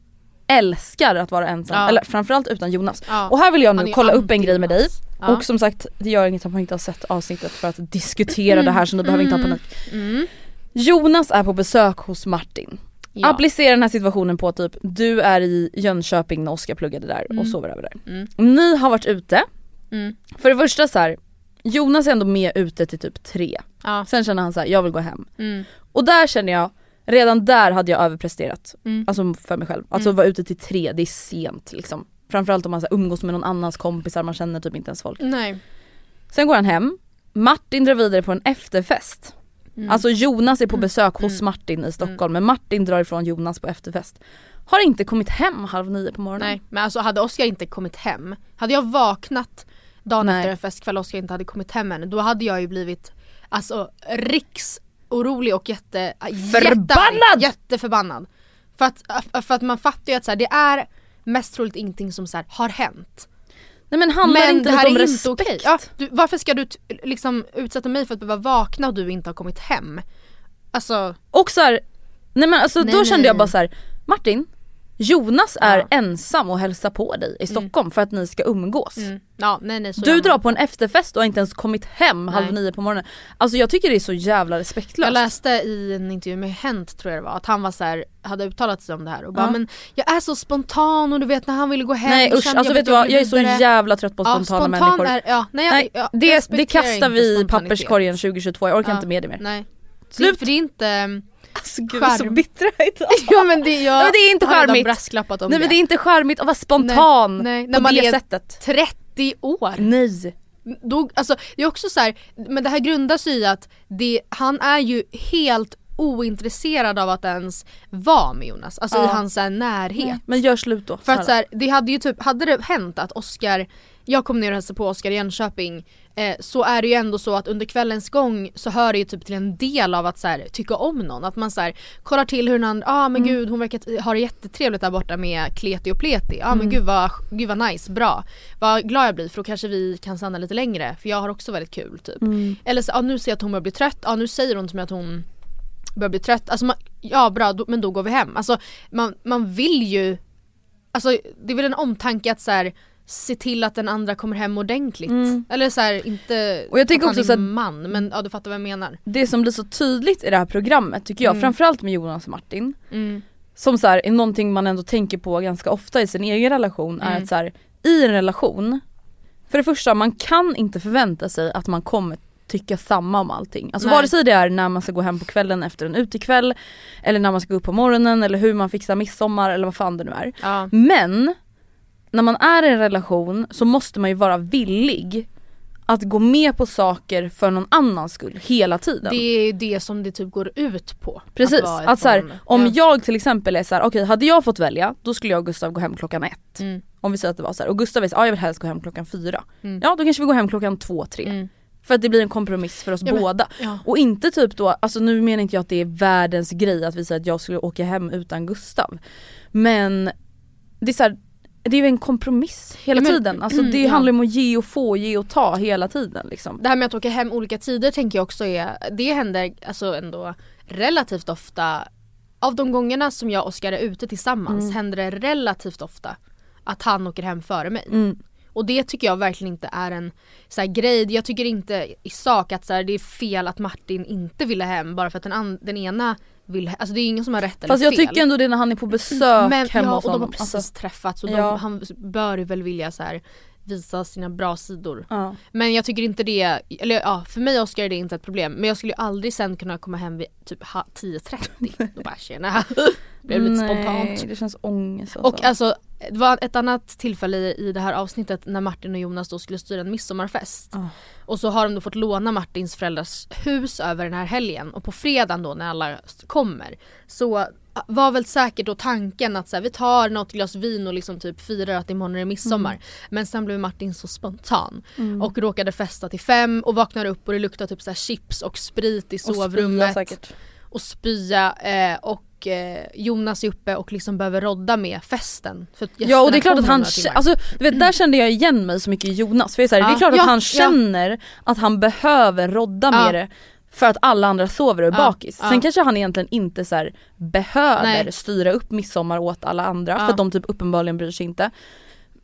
S2: älskar att vara ensam,
S3: Ja.
S2: eller framförallt utan Jonas.
S3: Ja.
S2: Och här vill jag nu kolla upp en grej med dig.
S3: Ja.
S2: Och som sagt, det gör inget att man inte har sett avsnittet för att diskutera det här så ni behöver inte ha panik.
S3: Mm.
S2: Jonas är på besök hos Martin.
S3: Ja.
S2: Applicera den här situationen på typ, du är i Jönköping när Oskar pluggade där och
S3: Mm.
S2: sover över där.
S3: Mm.
S2: Ni har varit ute,
S3: Mm.
S2: för det första så här, Jonas är ändå med ute till typ tre. Sen känner han så här, jag vill gå hem.
S3: Mm.
S2: Och där känner jag, redan där hade jag överpresterat.
S3: Mm.
S2: Alltså för mig själv. Alltså
S3: Mm.
S2: vara ute till tre, det är sent liksom. Framförallt om man så här, umgås med någon annans kompisar, man känner typ inte ens folk.
S3: Nej.
S2: Sen går han hem, Martin drar vidare på en efterfest.
S3: Mm.
S2: Alltså Jonas är på besök hos Martin i Stockholm men Martin drar ifrån Jonas på efterfest. Har inte kommit hem halv nio på morgonen.
S3: Nej men alltså hade Oskar inte kommit hem, hade jag vaknat dagen
S2: Nej.
S3: efter en festkväll och Oskar inte hade kommit hem än, då hade jag ju blivit alltså riksorolig och jätte,
S2: Förbannad!
S3: Jätte, jätteförbannad. För att, för att man fattar ju att så här, det är mest troligt ingenting som så här, har hänt.
S2: Nej men handlar
S3: Men
S2: inte
S3: det här
S2: lite
S3: är
S2: om
S3: inte
S2: respekt?
S3: okej. Ja, du, varför ska du liksom utsätta mig för att behöva vakna och du inte har kommit hem? Alltså,
S2: Och så här, nej men alltså
S3: Nej,
S2: då kände
S3: nej.
S2: jag bara så här: Martin, Jonas är
S3: Ja.
S2: ensam och hälsar på dig i Stockholm för att ni ska umgås.
S3: mm, ja nej nej
S2: Du drar på en efterfest och har inte ens kommit hem halv
S3: Nej.
S2: nio på morgonen. Alltså jag tycker det är så jävla respektlöst.
S3: Jag läste i en intervju med Hent tror jag det var, att han var så här, hade uttalat sig om det här och bara
S2: Ja.
S3: men jag är så spontan och du vet när han ville gå hem
S2: Nej usch, alltså
S3: jag
S2: vet du vad, jag är så jävla trött på spontana
S3: spontan
S2: människor.
S3: Är, ja, nej, jag, jag
S2: det, det kastar vi i papperskorgen 2022, jag orkar inte med det mer.
S3: Nej.
S2: Slut!
S3: För det är inte,
S2: Alltså gud är så
S3: Charm.
S2: bittra idag.
S3: ja men det, jag
S2: Nej, men det är inte charmigt. Nej
S3: det.
S2: men det är inte charmigt att vara spontan
S3: Nej, nej, när
S2: på
S3: man
S2: det
S3: är-
S2: sättet.
S3: 30 år!
S2: Nej.
S3: Då, alltså, det är också så här, men det här grundar sig i att det, han är ju helt ointresserad av att ens vara med Jonas, alltså
S2: Ja.
S3: i hans här, närhet.
S2: Men gör slut då.
S3: För att så här, det hade ju typ, hade det hänt att Oscar, jag kom ner och hälsade på Oscar i Jönköping eh, så är det ju ändå så att under kvällens gång så hör det ju typ till en del av att så här, tycka om någon. Att man så här, kollar till hur den andra, ah men
S2: Mm.
S3: gud hon verkar ha det jättetrevligt där borta med Kleti och Pleti. Ja ah,
S2: Mm.
S3: men gud vad, gud vad nice, bra. Vad glad jag blir för då kanske vi kan stanna lite längre för jag har också väldigt kul typ.
S2: Mm.
S3: Eller så, ah, nu ser jag att hon börjar bli trött, ja ah, nu säger hon till mig att hon börjar bli trött. Alltså man, ja bra då, men då går vi hem. Alltså man, man vill ju Alltså det är väl en omtanke att så här, se till att den andra kommer hem ordentligt.
S2: Mm.
S3: Eller så här, inte
S2: Och jag tänker också
S3: är
S2: så att-
S3: man men ja du fattar vad jag menar.
S2: Det som blir så tydligt i det här programmet tycker jag,
S3: Mm.
S2: framförallt med Jonas och Martin,
S3: Mm.
S2: som så här, är någonting man ändå tänker på ganska ofta i sin egen relation är
S3: Mm.
S2: att så här, i en relation, för det första man kan inte förvänta sig att man kommer tycka samma om allting. Alltså
S3: Nej.
S2: vare sig det är när man ska gå hem på kvällen efter en utekväll eller när man ska gå upp på morgonen eller hur man fixar midsommar eller vad fan det nu är.
S3: Ja.
S2: Men när man är i en relation så måste man ju vara villig att gå med på saker för någon annans skull hela tiden.
S3: Det är det som det typ går ut på.
S2: Precis,
S3: ett
S2: att, så här, om
S3: ja.
S2: jag till exempel är så här: okej hade jag fått välja då skulle jag och Gustav gå hem klockan ett.
S3: Mm.
S2: Om vi säger att det var så här. och Gustav är så här, ja jag vill helst gå hem klockan fyra.
S3: Mm.
S2: Ja då kanske vi går hem klockan två, tre.
S3: Mm.
S2: För att det blir en kompromiss för oss
S3: Ja, men-
S2: båda.
S3: Ja.
S2: Och inte typ då, alltså nu menar inte jag att det är världens grej att vi säger att jag skulle åka hem utan Gustav. Men det är så här, det är ju en kompromiss hela
S3: Ja, men-
S2: tiden. Alltså det
S3: ja.
S2: handlar om att ge och få, ge och ta hela tiden liksom.
S3: Det här med att åka hem olika tider tänker jag också är, det händer alltså ändå relativt ofta av de gångerna som jag och Oskar är ute tillsammans
S2: Mm.
S3: händer det relativt ofta att han åker hem före mig.
S2: Mm.
S3: Och det tycker jag verkligen inte är en så här, grej, jag tycker inte i sak att så här, det är fel att Martin inte ville hem bara för att den, den ena vill Alltså det är ingen som har rätt
S2: Fast
S3: eller
S2: jag
S3: fel.
S2: tycker ändå det är när han är på besök
S3: Men,
S2: hemma
S3: ja,
S2: hos
S3: och de har precis
S2: Alltså,
S3: träffats och
S2: Ja.
S3: de, han bör ju väl vilja så här, visa sina bra sidor.
S2: ja.
S3: Men jag tycker inte det, eller ja för mig och Oskar är det inte ett problem men jag skulle ju aldrig sen kunna komma hem vid typ ha- 10.30 Då bara tjena, blev lite
S2: Nej,
S3: spontant.
S2: det känns ångest alltså.
S3: Och alltså det var ett annat tillfälle i det här avsnittet när Martin och Jonas då skulle styra en midsommarfest.
S2: Ah.
S3: Och så har de då fått låna Martins föräldrars hus över den här helgen och på fredagen då när alla kommer så var väl säkert då tanken att så här, vi tar något glas vin och liksom typ firar att imorgon är det midsommar.
S2: Mm.
S3: Men sen blev Martin så spontan och råkade festa till fem och vaknar upp och det luktar typ så här chips och sprit i
S2: Och spya
S3: sovrummet
S2: säkert.
S3: och spya eh, och eh, Jonas är uppe och liksom behöver rodda med festen.
S2: Ja och det är klart att han, alltså, du vet, där kände jag igen mig så mycket i Jonas. För jag är så här, det är
S3: Ja.
S2: klart
S3: Ja,
S2: att han
S3: ja.
S2: känner att han behöver rodda
S3: Ja.
S2: med det för att alla andra sover och är
S3: Ja,
S2: bakis. Sen
S3: ja.
S2: kanske han egentligen inte så här, behöver
S3: Nej.
S2: styra upp midsommar åt alla andra
S3: Ja.
S2: för att de typ uppenbarligen bryr sig inte.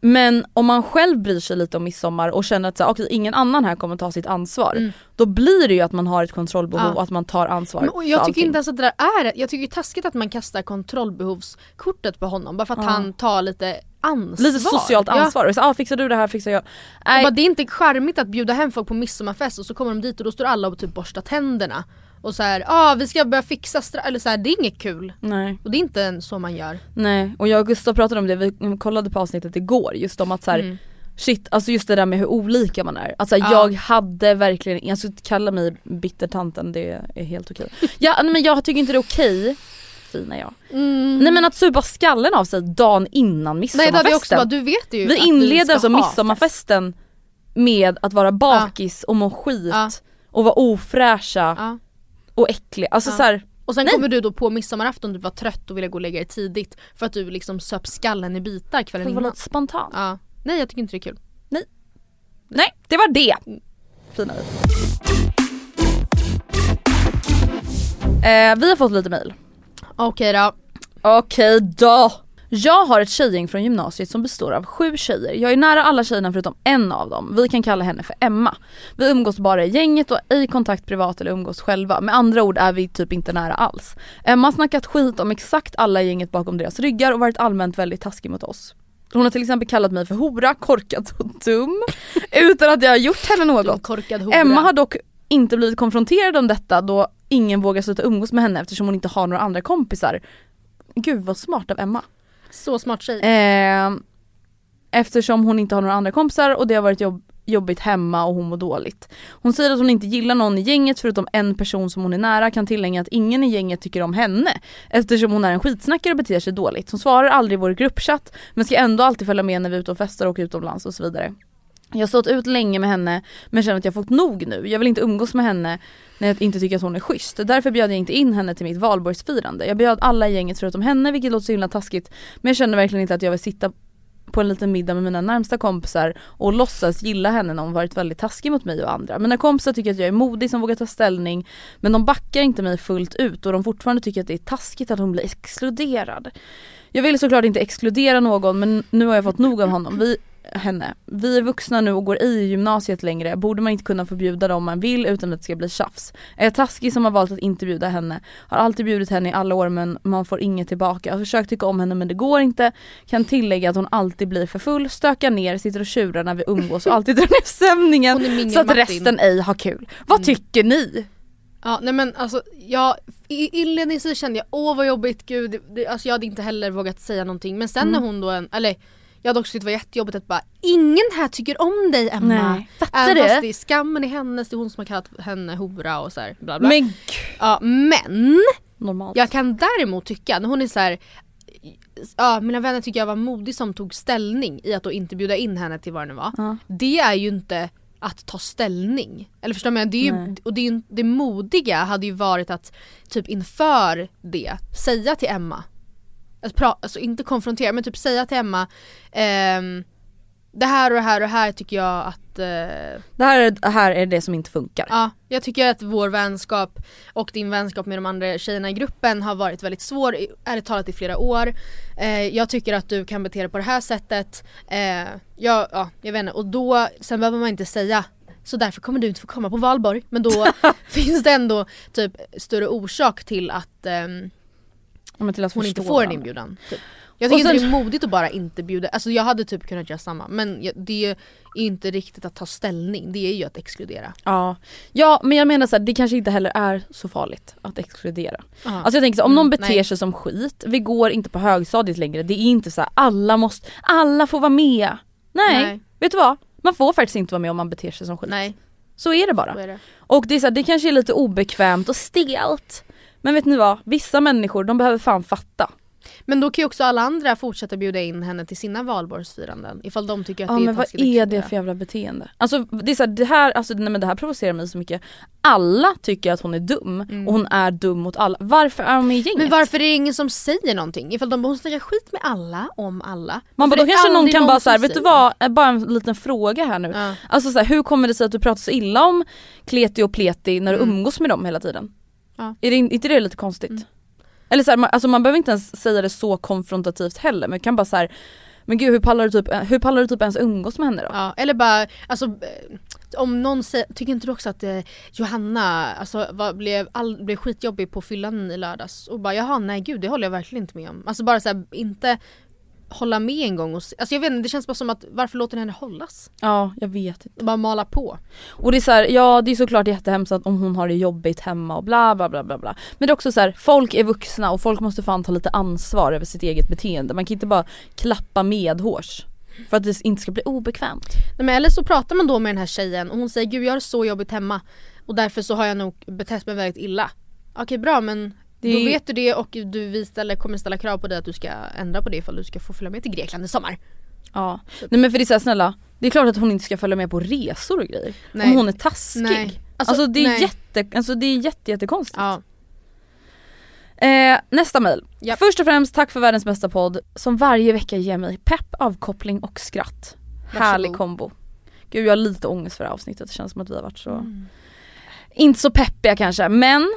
S2: Men om man själv bryr sig lite om midsommar och känner att så här, okej, ingen annan här kommer ta sitt ansvar.
S3: Mm.
S2: Då blir det ju att man har ett kontrollbehov
S3: Ja.
S2: och att man tar ansvar
S3: Men, och jag tycker
S2: allting.
S3: inte ens att det där är Jag tycker det är taskigt att man kastar kontrollbehovskortet på honom bara för att
S2: Ja.
S3: han tar lite ansvar.
S2: Lite socialt
S3: Ja.
S2: ansvar. Och så, ah, fixar du det här fixar jag.
S3: Bara, det är inte charmigt att bjuda hem folk på midsommarfest och så kommer de dit och då står alla och typ borstar tänderna. Och så här, ah, vi ska börja fixa stra-" eller så här, det är inget kul.
S2: nej.
S3: Och det är inte så man gör.
S2: Nej, och jag och Gustav pratade om det, vi kollade på avsnittet igår just om att så här,
S3: Mm.
S2: Shit, alltså just det där med hur olika man är. Alltså
S3: Ja.
S2: jag hade verkligen, jag skulle inte kalla mig bittertanten, det är helt okej. Ja men jag tycker inte det är okej, fina jag.
S3: Mm.
S2: Nej men att supa skallen av sig dagen innan
S3: Nej det också
S2: midsommarfesten.
S3: bara, du vet ju
S2: vi inleder
S3: ska
S2: alltså midsommarfesten med att vara bakis och må skit
S3: Ja.
S2: och vara ofräscha
S3: Ja.
S2: Och äckliga. Alltså
S3: Ja.
S2: så här,
S3: Och sen
S2: Nej.
S3: kommer du då på midsommarafton du var trött och ville gå och lägga dig tidigt för att du liksom söp skallen i bitar kvällen
S2: det var
S3: innan.
S2: lite spontant.
S3: Ja. Nej jag tycker inte det är kul.
S2: Nej, det var det. Fina vi. Eh, vi har fått lite mail.
S3: Okej då.
S2: Okej då. Jag har ett tjejgäng från gymnasiet som består av sju tjejer. Jag är nära alla tjejerna förutom en av dem. Vi kan kalla henne för Emma. Vi umgås bara i gänget och ej kontakt privat eller umgås själva. Med andra ord är vi typ inte nära alls. Emma har snackat skit om exakt alla i gänget bakom deras ryggar och varit allmänt väldigt taskig mot oss. Hon har till exempel kallat mig för hora, korkad och dum utan att jag har gjort henne något. Emma har dock inte blivit konfronterad om detta då ingen vågar sluta umgås med henne eftersom hon inte har några andra kompisar. Gud vad smart av Emma.
S3: Så smart tjej.
S2: Eh, eftersom hon inte har några andra kompisar och det har varit jobb jobbigt hemma och hon mår dåligt. Hon säger att hon inte gillar någon i gänget förutom en person som hon är nära kan tillägga att ingen i gänget tycker om henne eftersom hon är en skitsnackare och beter sig dåligt. Hon svarar aldrig i vår gruppchatt men ska ändå alltid följa med när vi är ute och festar och åker utomlands och så vidare. Jag har stått ut länge med henne men känner att jag fått nog nu. Jag vill inte umgås med henne när jag inte tycker att hon är schysst. Därför bjöd jag inte in henne till mitt valborgsfirande. Jag bjöd alla i gänget förutom henne vilket låter så himla taskigt men jag känner verkligen inte att jag vill sitta på en liten middag med mina närmsta kompisar och låtsas gilla henne när hon varit väldigt taskig mot mig och andra. Mina kompisar tycker att jag är modig som vågar ta ställning men de backar inte mig fullt ut och de fortfarande tycker att det är taskigt att hon blir exkluderad. Jag vill såklart inte exkludera någon men nu har jag fått nog av honom. Vi, henne. Vi är vuxna nu och går i gymnasiet längre. Borde man inte kunna förbjuda dem man vill utan att det ska bli tjafs? Är jag taskig som har valt att inte bjuda henne? Har alltid bjudit henne i alla år men man får inget tillbaka. Har försökt tycka om henne men det går inte. Kan tillägga att hon alltid blir för full, stökar ner, sitter och tjurar när vi umgås och alltid drar ner stämningen så att resten ej har kul. Vad tycker ni?
S3: Ja nej men alltså jag, inledningsvis kände jag åh vad jobbigt gud, det, alltså jag hade inte heller vågat säga någonting men sen när hon då, en, eller jag hade också tyckt det var jättejobbigt att bara ingen här tycker om dig Emma.
S2: Nej, fattar
S3: Även
S2: du?
S3: fast det är skammen i hennes, det är hon som har kallat henne hora och så här, bla bla.
S2: Men gud.
S3: Ja men
S2: Normalt.
S3: jag kan däremot tycka när hon är så här. Ja mina vänner tycker jag var modig som tog ställning i att då inte bjuda in henne till vad det nu var.
S2: Ja.
S3: Det är ju inte att ta ställning. Eller förstår du? Det, är ju, och det, är det modiga hade ju varit att typ inför det säga till Emma. Att pra, alltså inte konfrontera men typ säga till Emma ehm, Det här och det här och det här tycker jag att eh,
S2: Det här är, det här är det som inte funkar.
S3: Ja, jag tycker att vår vänskap och din vänskap med de andra tjejerna i gruppen har varit väldigt svår, ärligt talat i flera år. Eh, jag tycker att du kan bete dig på det här sättet. Eh, jag, ja, jag vet inte, och då, sen behöver man inte säga så därför kommer du inte få komma på valborg. Men då finns det ändå typ större orsak till att
S2: men till att
S3: hon inte får en
S2: varandra.
S3: inbjudan. Typ. Jag tycker inte
S2: sen-
S3: det är modigt att bara inte bjuda, alltså jag hade typ kunnat göra samma men det är inte riktigt att ta ställning, det är ju att exkludera.
S2: Ja. ja men jag menar så här, det kanske inte heller är så farligt att exkludera.
S3: Aha.
S2: Alltså jag tänker så, om någon
S3: Mm,
S2: beter
S3: nej.
S2: sig som skit, vi går inte på högstadiet längre, det är inte så här, alla måste, alla får vara med. Nej,
S3: Nej.
S2: vet du vad? Man får faktiskt inte vara med om man beter sig som skit.
S3: Nej,
S2: Så är det bara.
S3: är det.
S2: Och det är så här, det kanske är lite obekvämt och stelt. Men vet ni vad? Vissa människor de behöver fan fatta.
S3: Men då kan ju också alla andra fortsätta bjuda in henne till sina valborgsfiranden ifall de tycker att
S2: Ja
S3: det är
S2: men vad är det för jävla beteende? Alltså det är så här, det här, alltså, nej, men det här provocerar mig så mycket. Alla tycker att hon är dum och hon är dum mot alla. Varför är hon med i gänget?
S3: Mm. Men varför är det ingen som säger någonting? Ifall de hon snackar skit med alla, om alla.
S2: Man bara, då kanske någon kan bara
S3: som
S2: såhär, vet du vad, Eh, bara en liten fråga här nu.
S3: Ja.
S2: Alltså så här, hur kommer det sig att du pratar så illa om Kleti och Pleti när du
S3: Mm.
S2: umgås med dem hela tiden?
S3: Ja.
S2: Är det in- inte det lite konstigt?
S3: Mm.
S2: Eller så här, man, alltså man behöver inte ens säga det så konfrontativt heller men kan bara så här, men gud hur pallar du typ, hur pallar du typ ens umgås med henne då?
S3: Ja, eller bara, alltså eh, om någon säger, tycker inte du också att eh, Johanna alltså, var, blev, all, blev skitjobbig på fyllan i lördags? Och bara jaha nej gud det håller jag verkligen inte med om. Alltså bara såhär, inte hålla med en gång och, se- alltså jag vet inte, det känns bara som att varför låter ni henne hållas?
S2: Ja, jag vet inte.
S3: Bara mala på.
S2: Och det är så här, ja det är såklart jättehemskt att om hon har det jobbigt hemma och bla bla bla bla bla. Men det är också så här, folk är vuxna och folk måste fan ta lite ansvar över sitt eget beteende. Man kan inte bara klappa medhårs. För att det inte ska bli obekvämt.
S3: Nej, men eller så pratar man då med den här tjejen och hon säger gud jag har det så jobbigt hemma och därför så har jag nog betett mig väldigt illa. Okej bra men
S2: Det
S3: då vet du det och du, vi ställer, kommer ställa krav på dig att du ska ändra på det ifall du ska få följa med till Grekland i sommar.
S2: Ja. Nej men för det är såhär snälla, det är klart att hon inte ska följa med på resor och grejer.
S3: Nej.
S2: Om hon är taskig.
S3: Nej.
S2: Alltså,
S3: Alltså,
S2: det är
S3: nej.
S2: jätte, alltså det är jätte, jättekonstigt.
S3: Ja.
S2: Eh, nästa mail.
S3: Japp.
S2: Först och främst tack för världens bästa podd som varje vecka ger mig pepp, avkoppling och skratt.
S3: Varsågod.
S2: Härlig kombo. Gud jag har lite ångest för det här avsnittet, det känns som att vi har varit så,
S3: Mm.
S2: inte så peppiga kanske men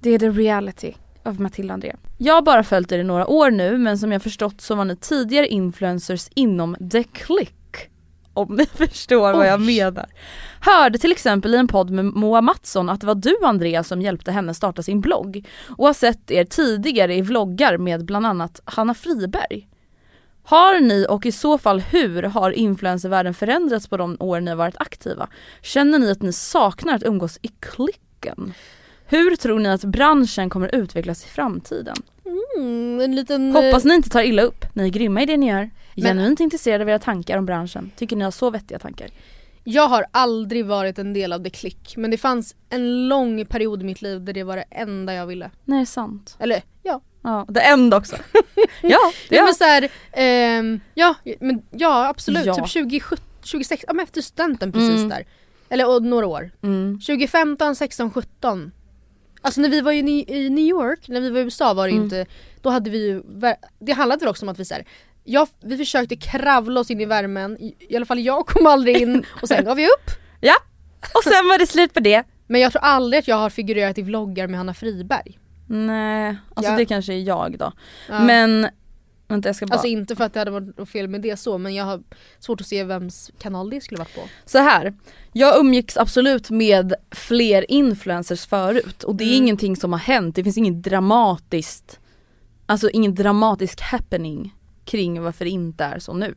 S2: det är the reality av Matilda André. Jag har bara följt er i några år nu men som jag förstått så var ni tidigare influencers inom The Click. Om ni förstår vad jag
S3: Oj.
S2: menar. Hörde till exempel i en podd med Moa Mattsson att det var du Andreas som hjälpte henne starta sin blogg och har sett er tidigare i vloggar med bland annat Hanna Friberg. Har ni och i så fall hur har influencervärlden förändrats på de år ni har varit aktiva? Känner ni att ni saknar att umgås i klicken? Hur tror ni att branschen kommer utvecklas i framtiden?
S3: Mm, en liten...
S2: Hoppas
S3: eh,
S2: ni inte tar illa upp, ni är grymma i det ni gör.
S3: Men-
S2: Genuint intresserade av era tankar om branschen. Tycker ni har så vettiga tankar?
S3: Jag har aldrig varit en del av The Click men det fanns en lång period i mitt liv där det var det enda jag ville.
S2: Nej det är sant.
S3: Eller ja.
S2: Ja, det enda också. ja, det
S3: Ja, men så här, ehm, ja, men, ja absolut,
S2: Ja.
S3: typ 2017, 26, ja men efter studenten precis
S2: Mm.
S3: där. Eller och, några år.
S2: mm.
S3: 2015, 16, 17. Alltså när vi var i, New York, när vi var i USA var det ju
S2: Mm.
S3: inte, då hade vi ju, det handlade väl också om att vi så här, ja, vi försökte kravla oss in i värmen, i, i alla fall jag kom aldrig in och sen gav vi upp.
S2: Ja, och sen var det slut på det.
S3: Men jag tror aldrig att jag har figurerat i vloggar med Hanna Friberg.
S2: Nej, alltså
S3: Ja.
S2: det kanske är jag då.
S3: Ja.
S2: Men, vänta jag ska bara...
S3: Alltså inte för att det hade varit något fel med det så men jag har svårt att se vems kanal det skulle varit på.
S2: Så här, jag umgicks absolut med fler influencers förut och det är
S3: Mm.
S2: ingenting som har hänt, det finns inget dramatiskt, alltså ingen dramatisk happening kring varför det inte är så nu.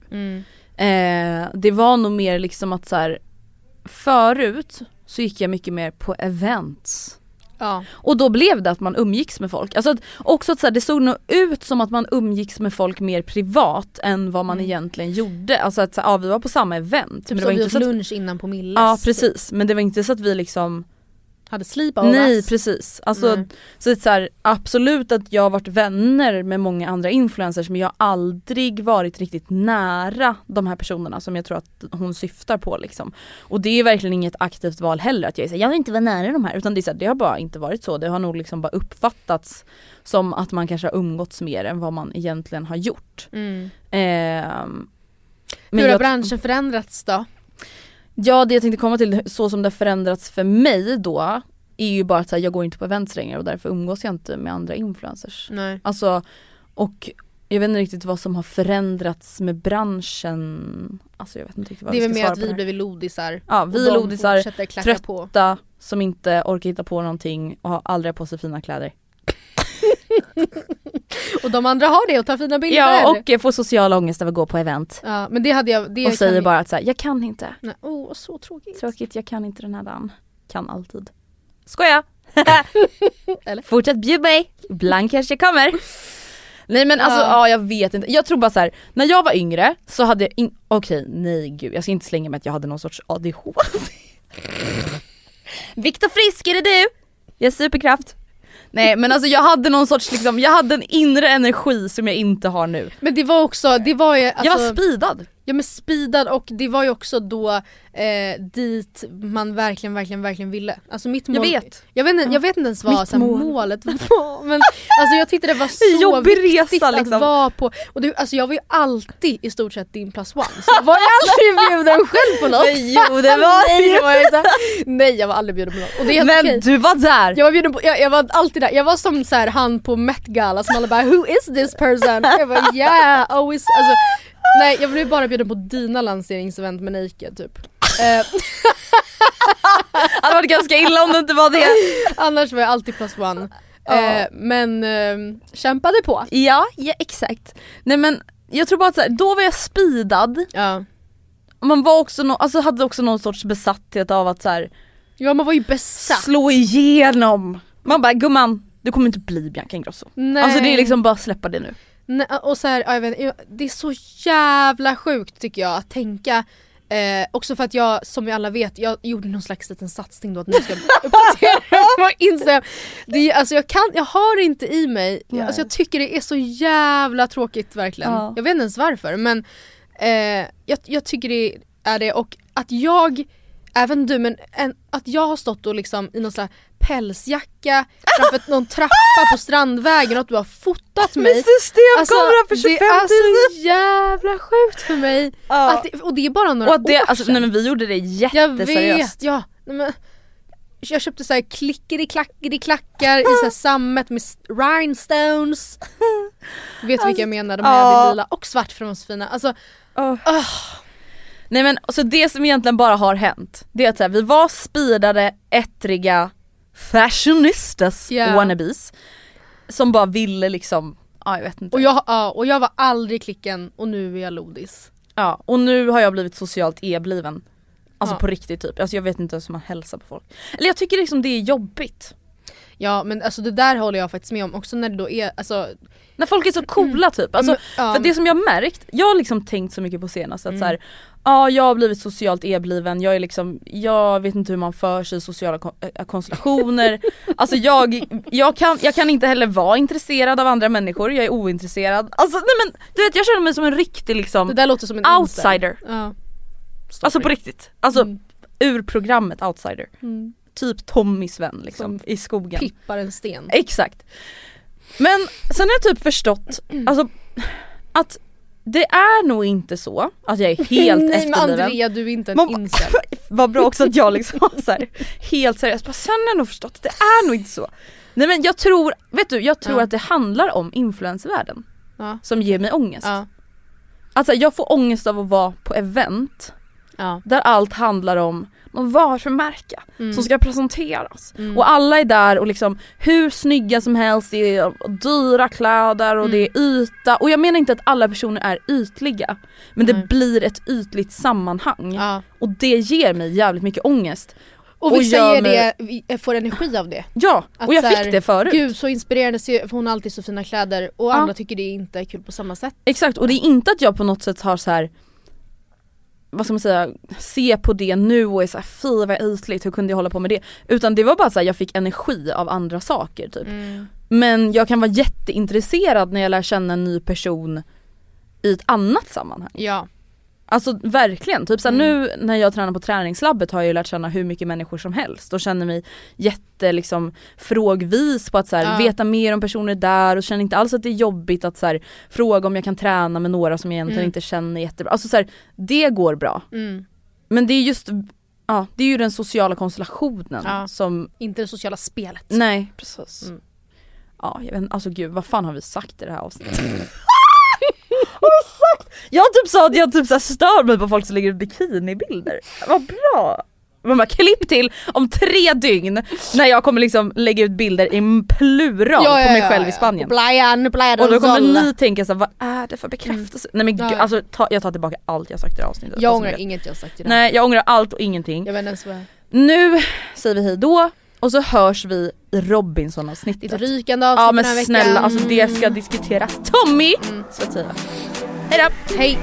S2: Eh, det var nog mer liksom att så här, förut så gick jag mycket mer på events.
S3: Ja.
S2: Och då blev det att man umgicks med folk. Alltså att, också att så här, det såg nog ut som att man umgicks med folk mer privat än vad man
S3: Mm.
S2: egentligen gjorde. Alltså att så här, ja, vi var på samma event.
S3: Typ
S2: men det var
S3: vi
S2: inte
S3: åt
S2: så att,
S3: lunch innan på Milles.
S2: Ja precis, men det var inte så att vi liksom
S3: Hade sleepovers.
S2: Nej precis, alltså
S3: Nej.
S2: så, det är så här, absolut att jag har varit vänner med många andra influencers men jag har aldrig varit riktigt nära de här personerna som jag tror att hon syftar på liksom. Och det är verkligen inget aktivt val heller att jag är så här, jag vill inte vara nära de här utan det, är så här, det har bara inte varit så. Det har nog liksom bara uppfattats som att man kanske har umgåtts mer än vad man egentligen har gjort.
S3: Mm.
S2: Ehm,
S3: Hur har
S2: jag-
S3: branschen förändrats då?
S2: Ja det jag tänkte komma till, så som det har förändrats för mig då är ju bara att här, jag går inte på events längre och därför umgås jag inte med andra influencers.
S3: Nej.
S2: Alltså, och jag vet inte riktigt vad som har förändrats med branschen. Alltså jag vet inte riktigt vad
S3: Det är väl mer att vi blivit lodisar.
S2: Ja vi
S3: de
S2: lodisar,
S3: klacka på.
S2: trötta som inte orkar hitta på någonting och har aldrig på sig fina kläder.
S3: Och de andra har det och tar fina bilder.
S2: Ja och får social ångest av att gå på event.
S3: Ja, men det hade jag... Det
S2: och
S3: kan
S2: säger
S3: jag-
S2: bara att så här, jag kan inte.
S3: Nej, Åh så tråkigt.
S2: Tråkigt, jag kan inte den här dagen. Kan alltid. Skoja!
S3: Eller?
S2: Fortsätt bjud mig, ibland kanske jag kommer. Nej men alltså
S3: Ja.
S2: ja. jag vet inte, jag tror bara så här, när jag var yngre så hade jag in- okej nej gud jag ska inte slänga mig att jag hade någon sorts ADHD. Viktor Frisk är det du? Jag har superkraft. Nej men alltså jag hade någon sorts liksom, jag hade en inre energi som jag inte har nu.
S3: Men det var också, det var ju alltså,
S2: jag var speedad.
S3: Ja men speedad och det var ju också då eh, dit man verkligen, verkligen, verkligen ville. Alltså mitt mål,
S2: Jag vet.
S3: Jag vet, inte, jag vet inte ens vad
S2: Mitt
S3: så här,
S2: mål.
S3: målet var men alltså jag tyckte det var så
S2: jobbig
S3: viktigt
S2: resa,
S3: att
S2: liksom.
S3: vara på. Och du, alltså jag var ju alltid i stort sett din plus one. Så jag var ju aldrig bjuden själv på något.
S2: Men jo, det var
S3: Nej, var jag. Nej jag var aldrig bjuden på något. Och det är
S2: Men
S3: okej.
S2: du var där!
S3: Jag var bjuden på, jag, jag var alltid där, jag var som så här, han på Met Gala som alla bara who is this person? Jag bara yeah, always, alltså Nej jag blev bara bjuden på dina lanseringsevent med Naked typ. Eh,
S2: Det hade varit ganska illa om det inte var det.
S3: annars var jag alltid plus one. Eh, men eh, kämpade på.
S2: Ja, ja exakt. Nej men jag tror bara att så här, då var jag speedad,
S3: Ja.
S2: man var också no- alltså hade också någon sorts besatthet av att så här,
S3: ja man var ju besatt.
S2: slå igenom. Man bara gumman, du kommer inte bli Bianca Ingrosso.
S3: Nej.
S2: Alltså det är liksom bara släppa det nu.
S3: Och så här, ja, jag vet, det är så jävla sjukt tycker jag att tänka Eh, också för att jag, som vi alla vet, jag gjorde någon slags liten satsning då att nu ska jag uppdatera på Instagram. Det, alltså jag, kan, jag har det inte i mig,
S2: Nej.
S3: alltså jag tycker det är så jävla tråkigt verkligen.
S2: Ja.
S3: Jag vet inte ens varför men eh, jag, jag tycker det är det och att jag, även du men en, att jag har stått och liksom i någon här pälsjacka framför någon trappa på Strandvägen och att du har fotat mig.
S2: systemkamera för 25
S3: det är så jävla sjukt för mig.
S2: Ja.
S3: Att det, och det är bara några
S2: Och det,
S3: år
S2: alltså,
S3: sedan.
S2: nej men vi gjorde det
S3: jag
S2: jätteseriöst.
S3: vet, ja. Nej, men, jag köpte så här klickeri-klackeri-klackar i så här sammet med rhinestones. Vet du vilka jag menar? De här
S2: ja.
S3: lila och svart för de var så fina. Alltså,
S2: Nej men så det som egentligen bara har hänt, det är att så här, vi var speedade, ettriga fashionistas
S3: Ja.
S2: wannabes som bara ville liksom, ja jag vet inte.
S3: och, jag, ja, och jag var aldrig klicken och nu är jag lodis.
S2: Ja, och nu har jag blivit socialt e-bliven. Alltså
S3: Ja.
S2: på riktigt typ, alltså jag vet inte ens hur man hälsar på folk. Eller jag tycker liksom det är jobbigt.
S3: Ja men alltså det där håller jag faktiskt med om också när det då är, alltså,
S2: När folk är så coola typ. Alltså,
S3: Mm, ja,
S2: för det som jag märkt, jag har liksom tänkt så mycket på senast att så här, ja jag har blivit socialt e-bliven, jag är liksom, jag vet inte hur man för sig i sociala kon- äh, konstellationer. alltså jag, jag, kan, jag kan inte heller vara intresserad av andra människor, jag är ointresserad. Alltså nej men du vet jag känner mig som en riktig
S3: det
S2: liksom
S3: där låter som en
S2: outsider.
S3: Ja.
S2: Alltså på riktigt. Alltså
S3: Mm.
S2: ur programmet outsider.
S3: Mm.
S2: Typ Tommys vän liksom
S3: Som
S2: i skogen.
S3: Pippar en sten.
S2: Exakt. Men sen har jag typ förstått, alltså att det är nog inte så att jag är helt
S3: Nej men
S2: efterbliven.
S3: Andrea du är inte en
S2: Man-
S3: incel.
S2: Vad bra också att jag liksom var så här, helt seriös, bara, sen har jag nog förstått att det är nog inte så. Nej men jag tror, vet du, jag tror
S3: Ja.
S2: att det handlar om influencervärlden
S3: Ja.
S2: som ger mig ångest.
S3: Ja.
S2: Alltså jag får ångest av att vara på event där allt handlar om någon varumärke
S3: Mm.
S2: som ska presenteras. Och alla är där och liksom hur snygga som helst, det är dyra kläder och det är yta. Och jag menar inte att alla personer är ytliga. Men det blir ett ytligt sammanhang.
S3: Ja.
S2: Och det ger mig jävligt mycket ångest.
S3: Och
S2: Och
S3: vissa ger
S2: mig-
S3: det, vi- får energi av det.
S2: Ja,
S3: Att
S2: och jag
S3: här,
S2: fick det förut.
S3: Gud så inspirerande, för hon har alltid så fina kläder och
S2: Ja.
S3: andra tycker det inte är kul på samma sätt.
S2: Exakt, och det är inte att jag på något sätt har så här vad ska man säga, se på det nu och är såhär fy vad ytligt, hur kunde jag hålla på med det? Utan det var bara såhär, jag fick energi av andra saker typ. Men jag kan vara jätteintresserad när jag lär känna en ny person i ett annat sammanhang.
S3: Ja.
S2: Alltså verkligen, typ såhär, nu när jag tränar på träningslabbet har jag ju lärt känna hur mycket människor som helst och känner mig jätte liksom frågvis på att såhär,
S3: Ja.
S2: veta mer om personer där och känner inte alls att det är jobbigt att såhär, fråga om jag kan träna med några som jag egentligen
S3: Mm.
S2: inte känner jättebra. Alltså såhär, det går bra.
S3: Mm.
S2: Men det är just, ja det är ju den sociala konstellationen
S3: Ja.
S2: som,
S3: Inte det sociala spelet.
S2: nej precis.
S3: Mm.
S2: Ja jag vet alltså gud vad fan har vi sagt i det här avsnittet? Jag typ sa att jag typ så här stör mig på folk som lägger ut bikinibilder. Vad bra! Man bara klipp till om tre dygn när jag kommer liksom lägga ut bilder i plural på mig själv i Spanien.
S3: Playa del
S2: Och då kommer ni tänka så här, vad är det för bekräftelse? Nej men gud,
S3: Ja.
S2: alltså ta, jag tar tillbaka allt jag sagt i det här avsnittet.
S3: Jag
S2: Alltså,
S3: ångrar inget jag sagt i det här.
S2: Nej jag ångrar allt och ingenting.
S3: Jag vet inte ens.
S2: Nu säger vi hej då och så hörs vi i
S3: är ett
S2: Robinson-avsnittet.
S3: rykande avsnitt
S2: Ja
S3: den
S2: men
S3: här
S2: snälla,
S3: veckan.
S2: alltså det ska diskuteras. Tommy! Så säga. Hejdå!
S3: Hej!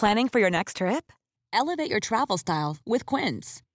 S6: Planning for your next trip? Elevate your travel style with Quince.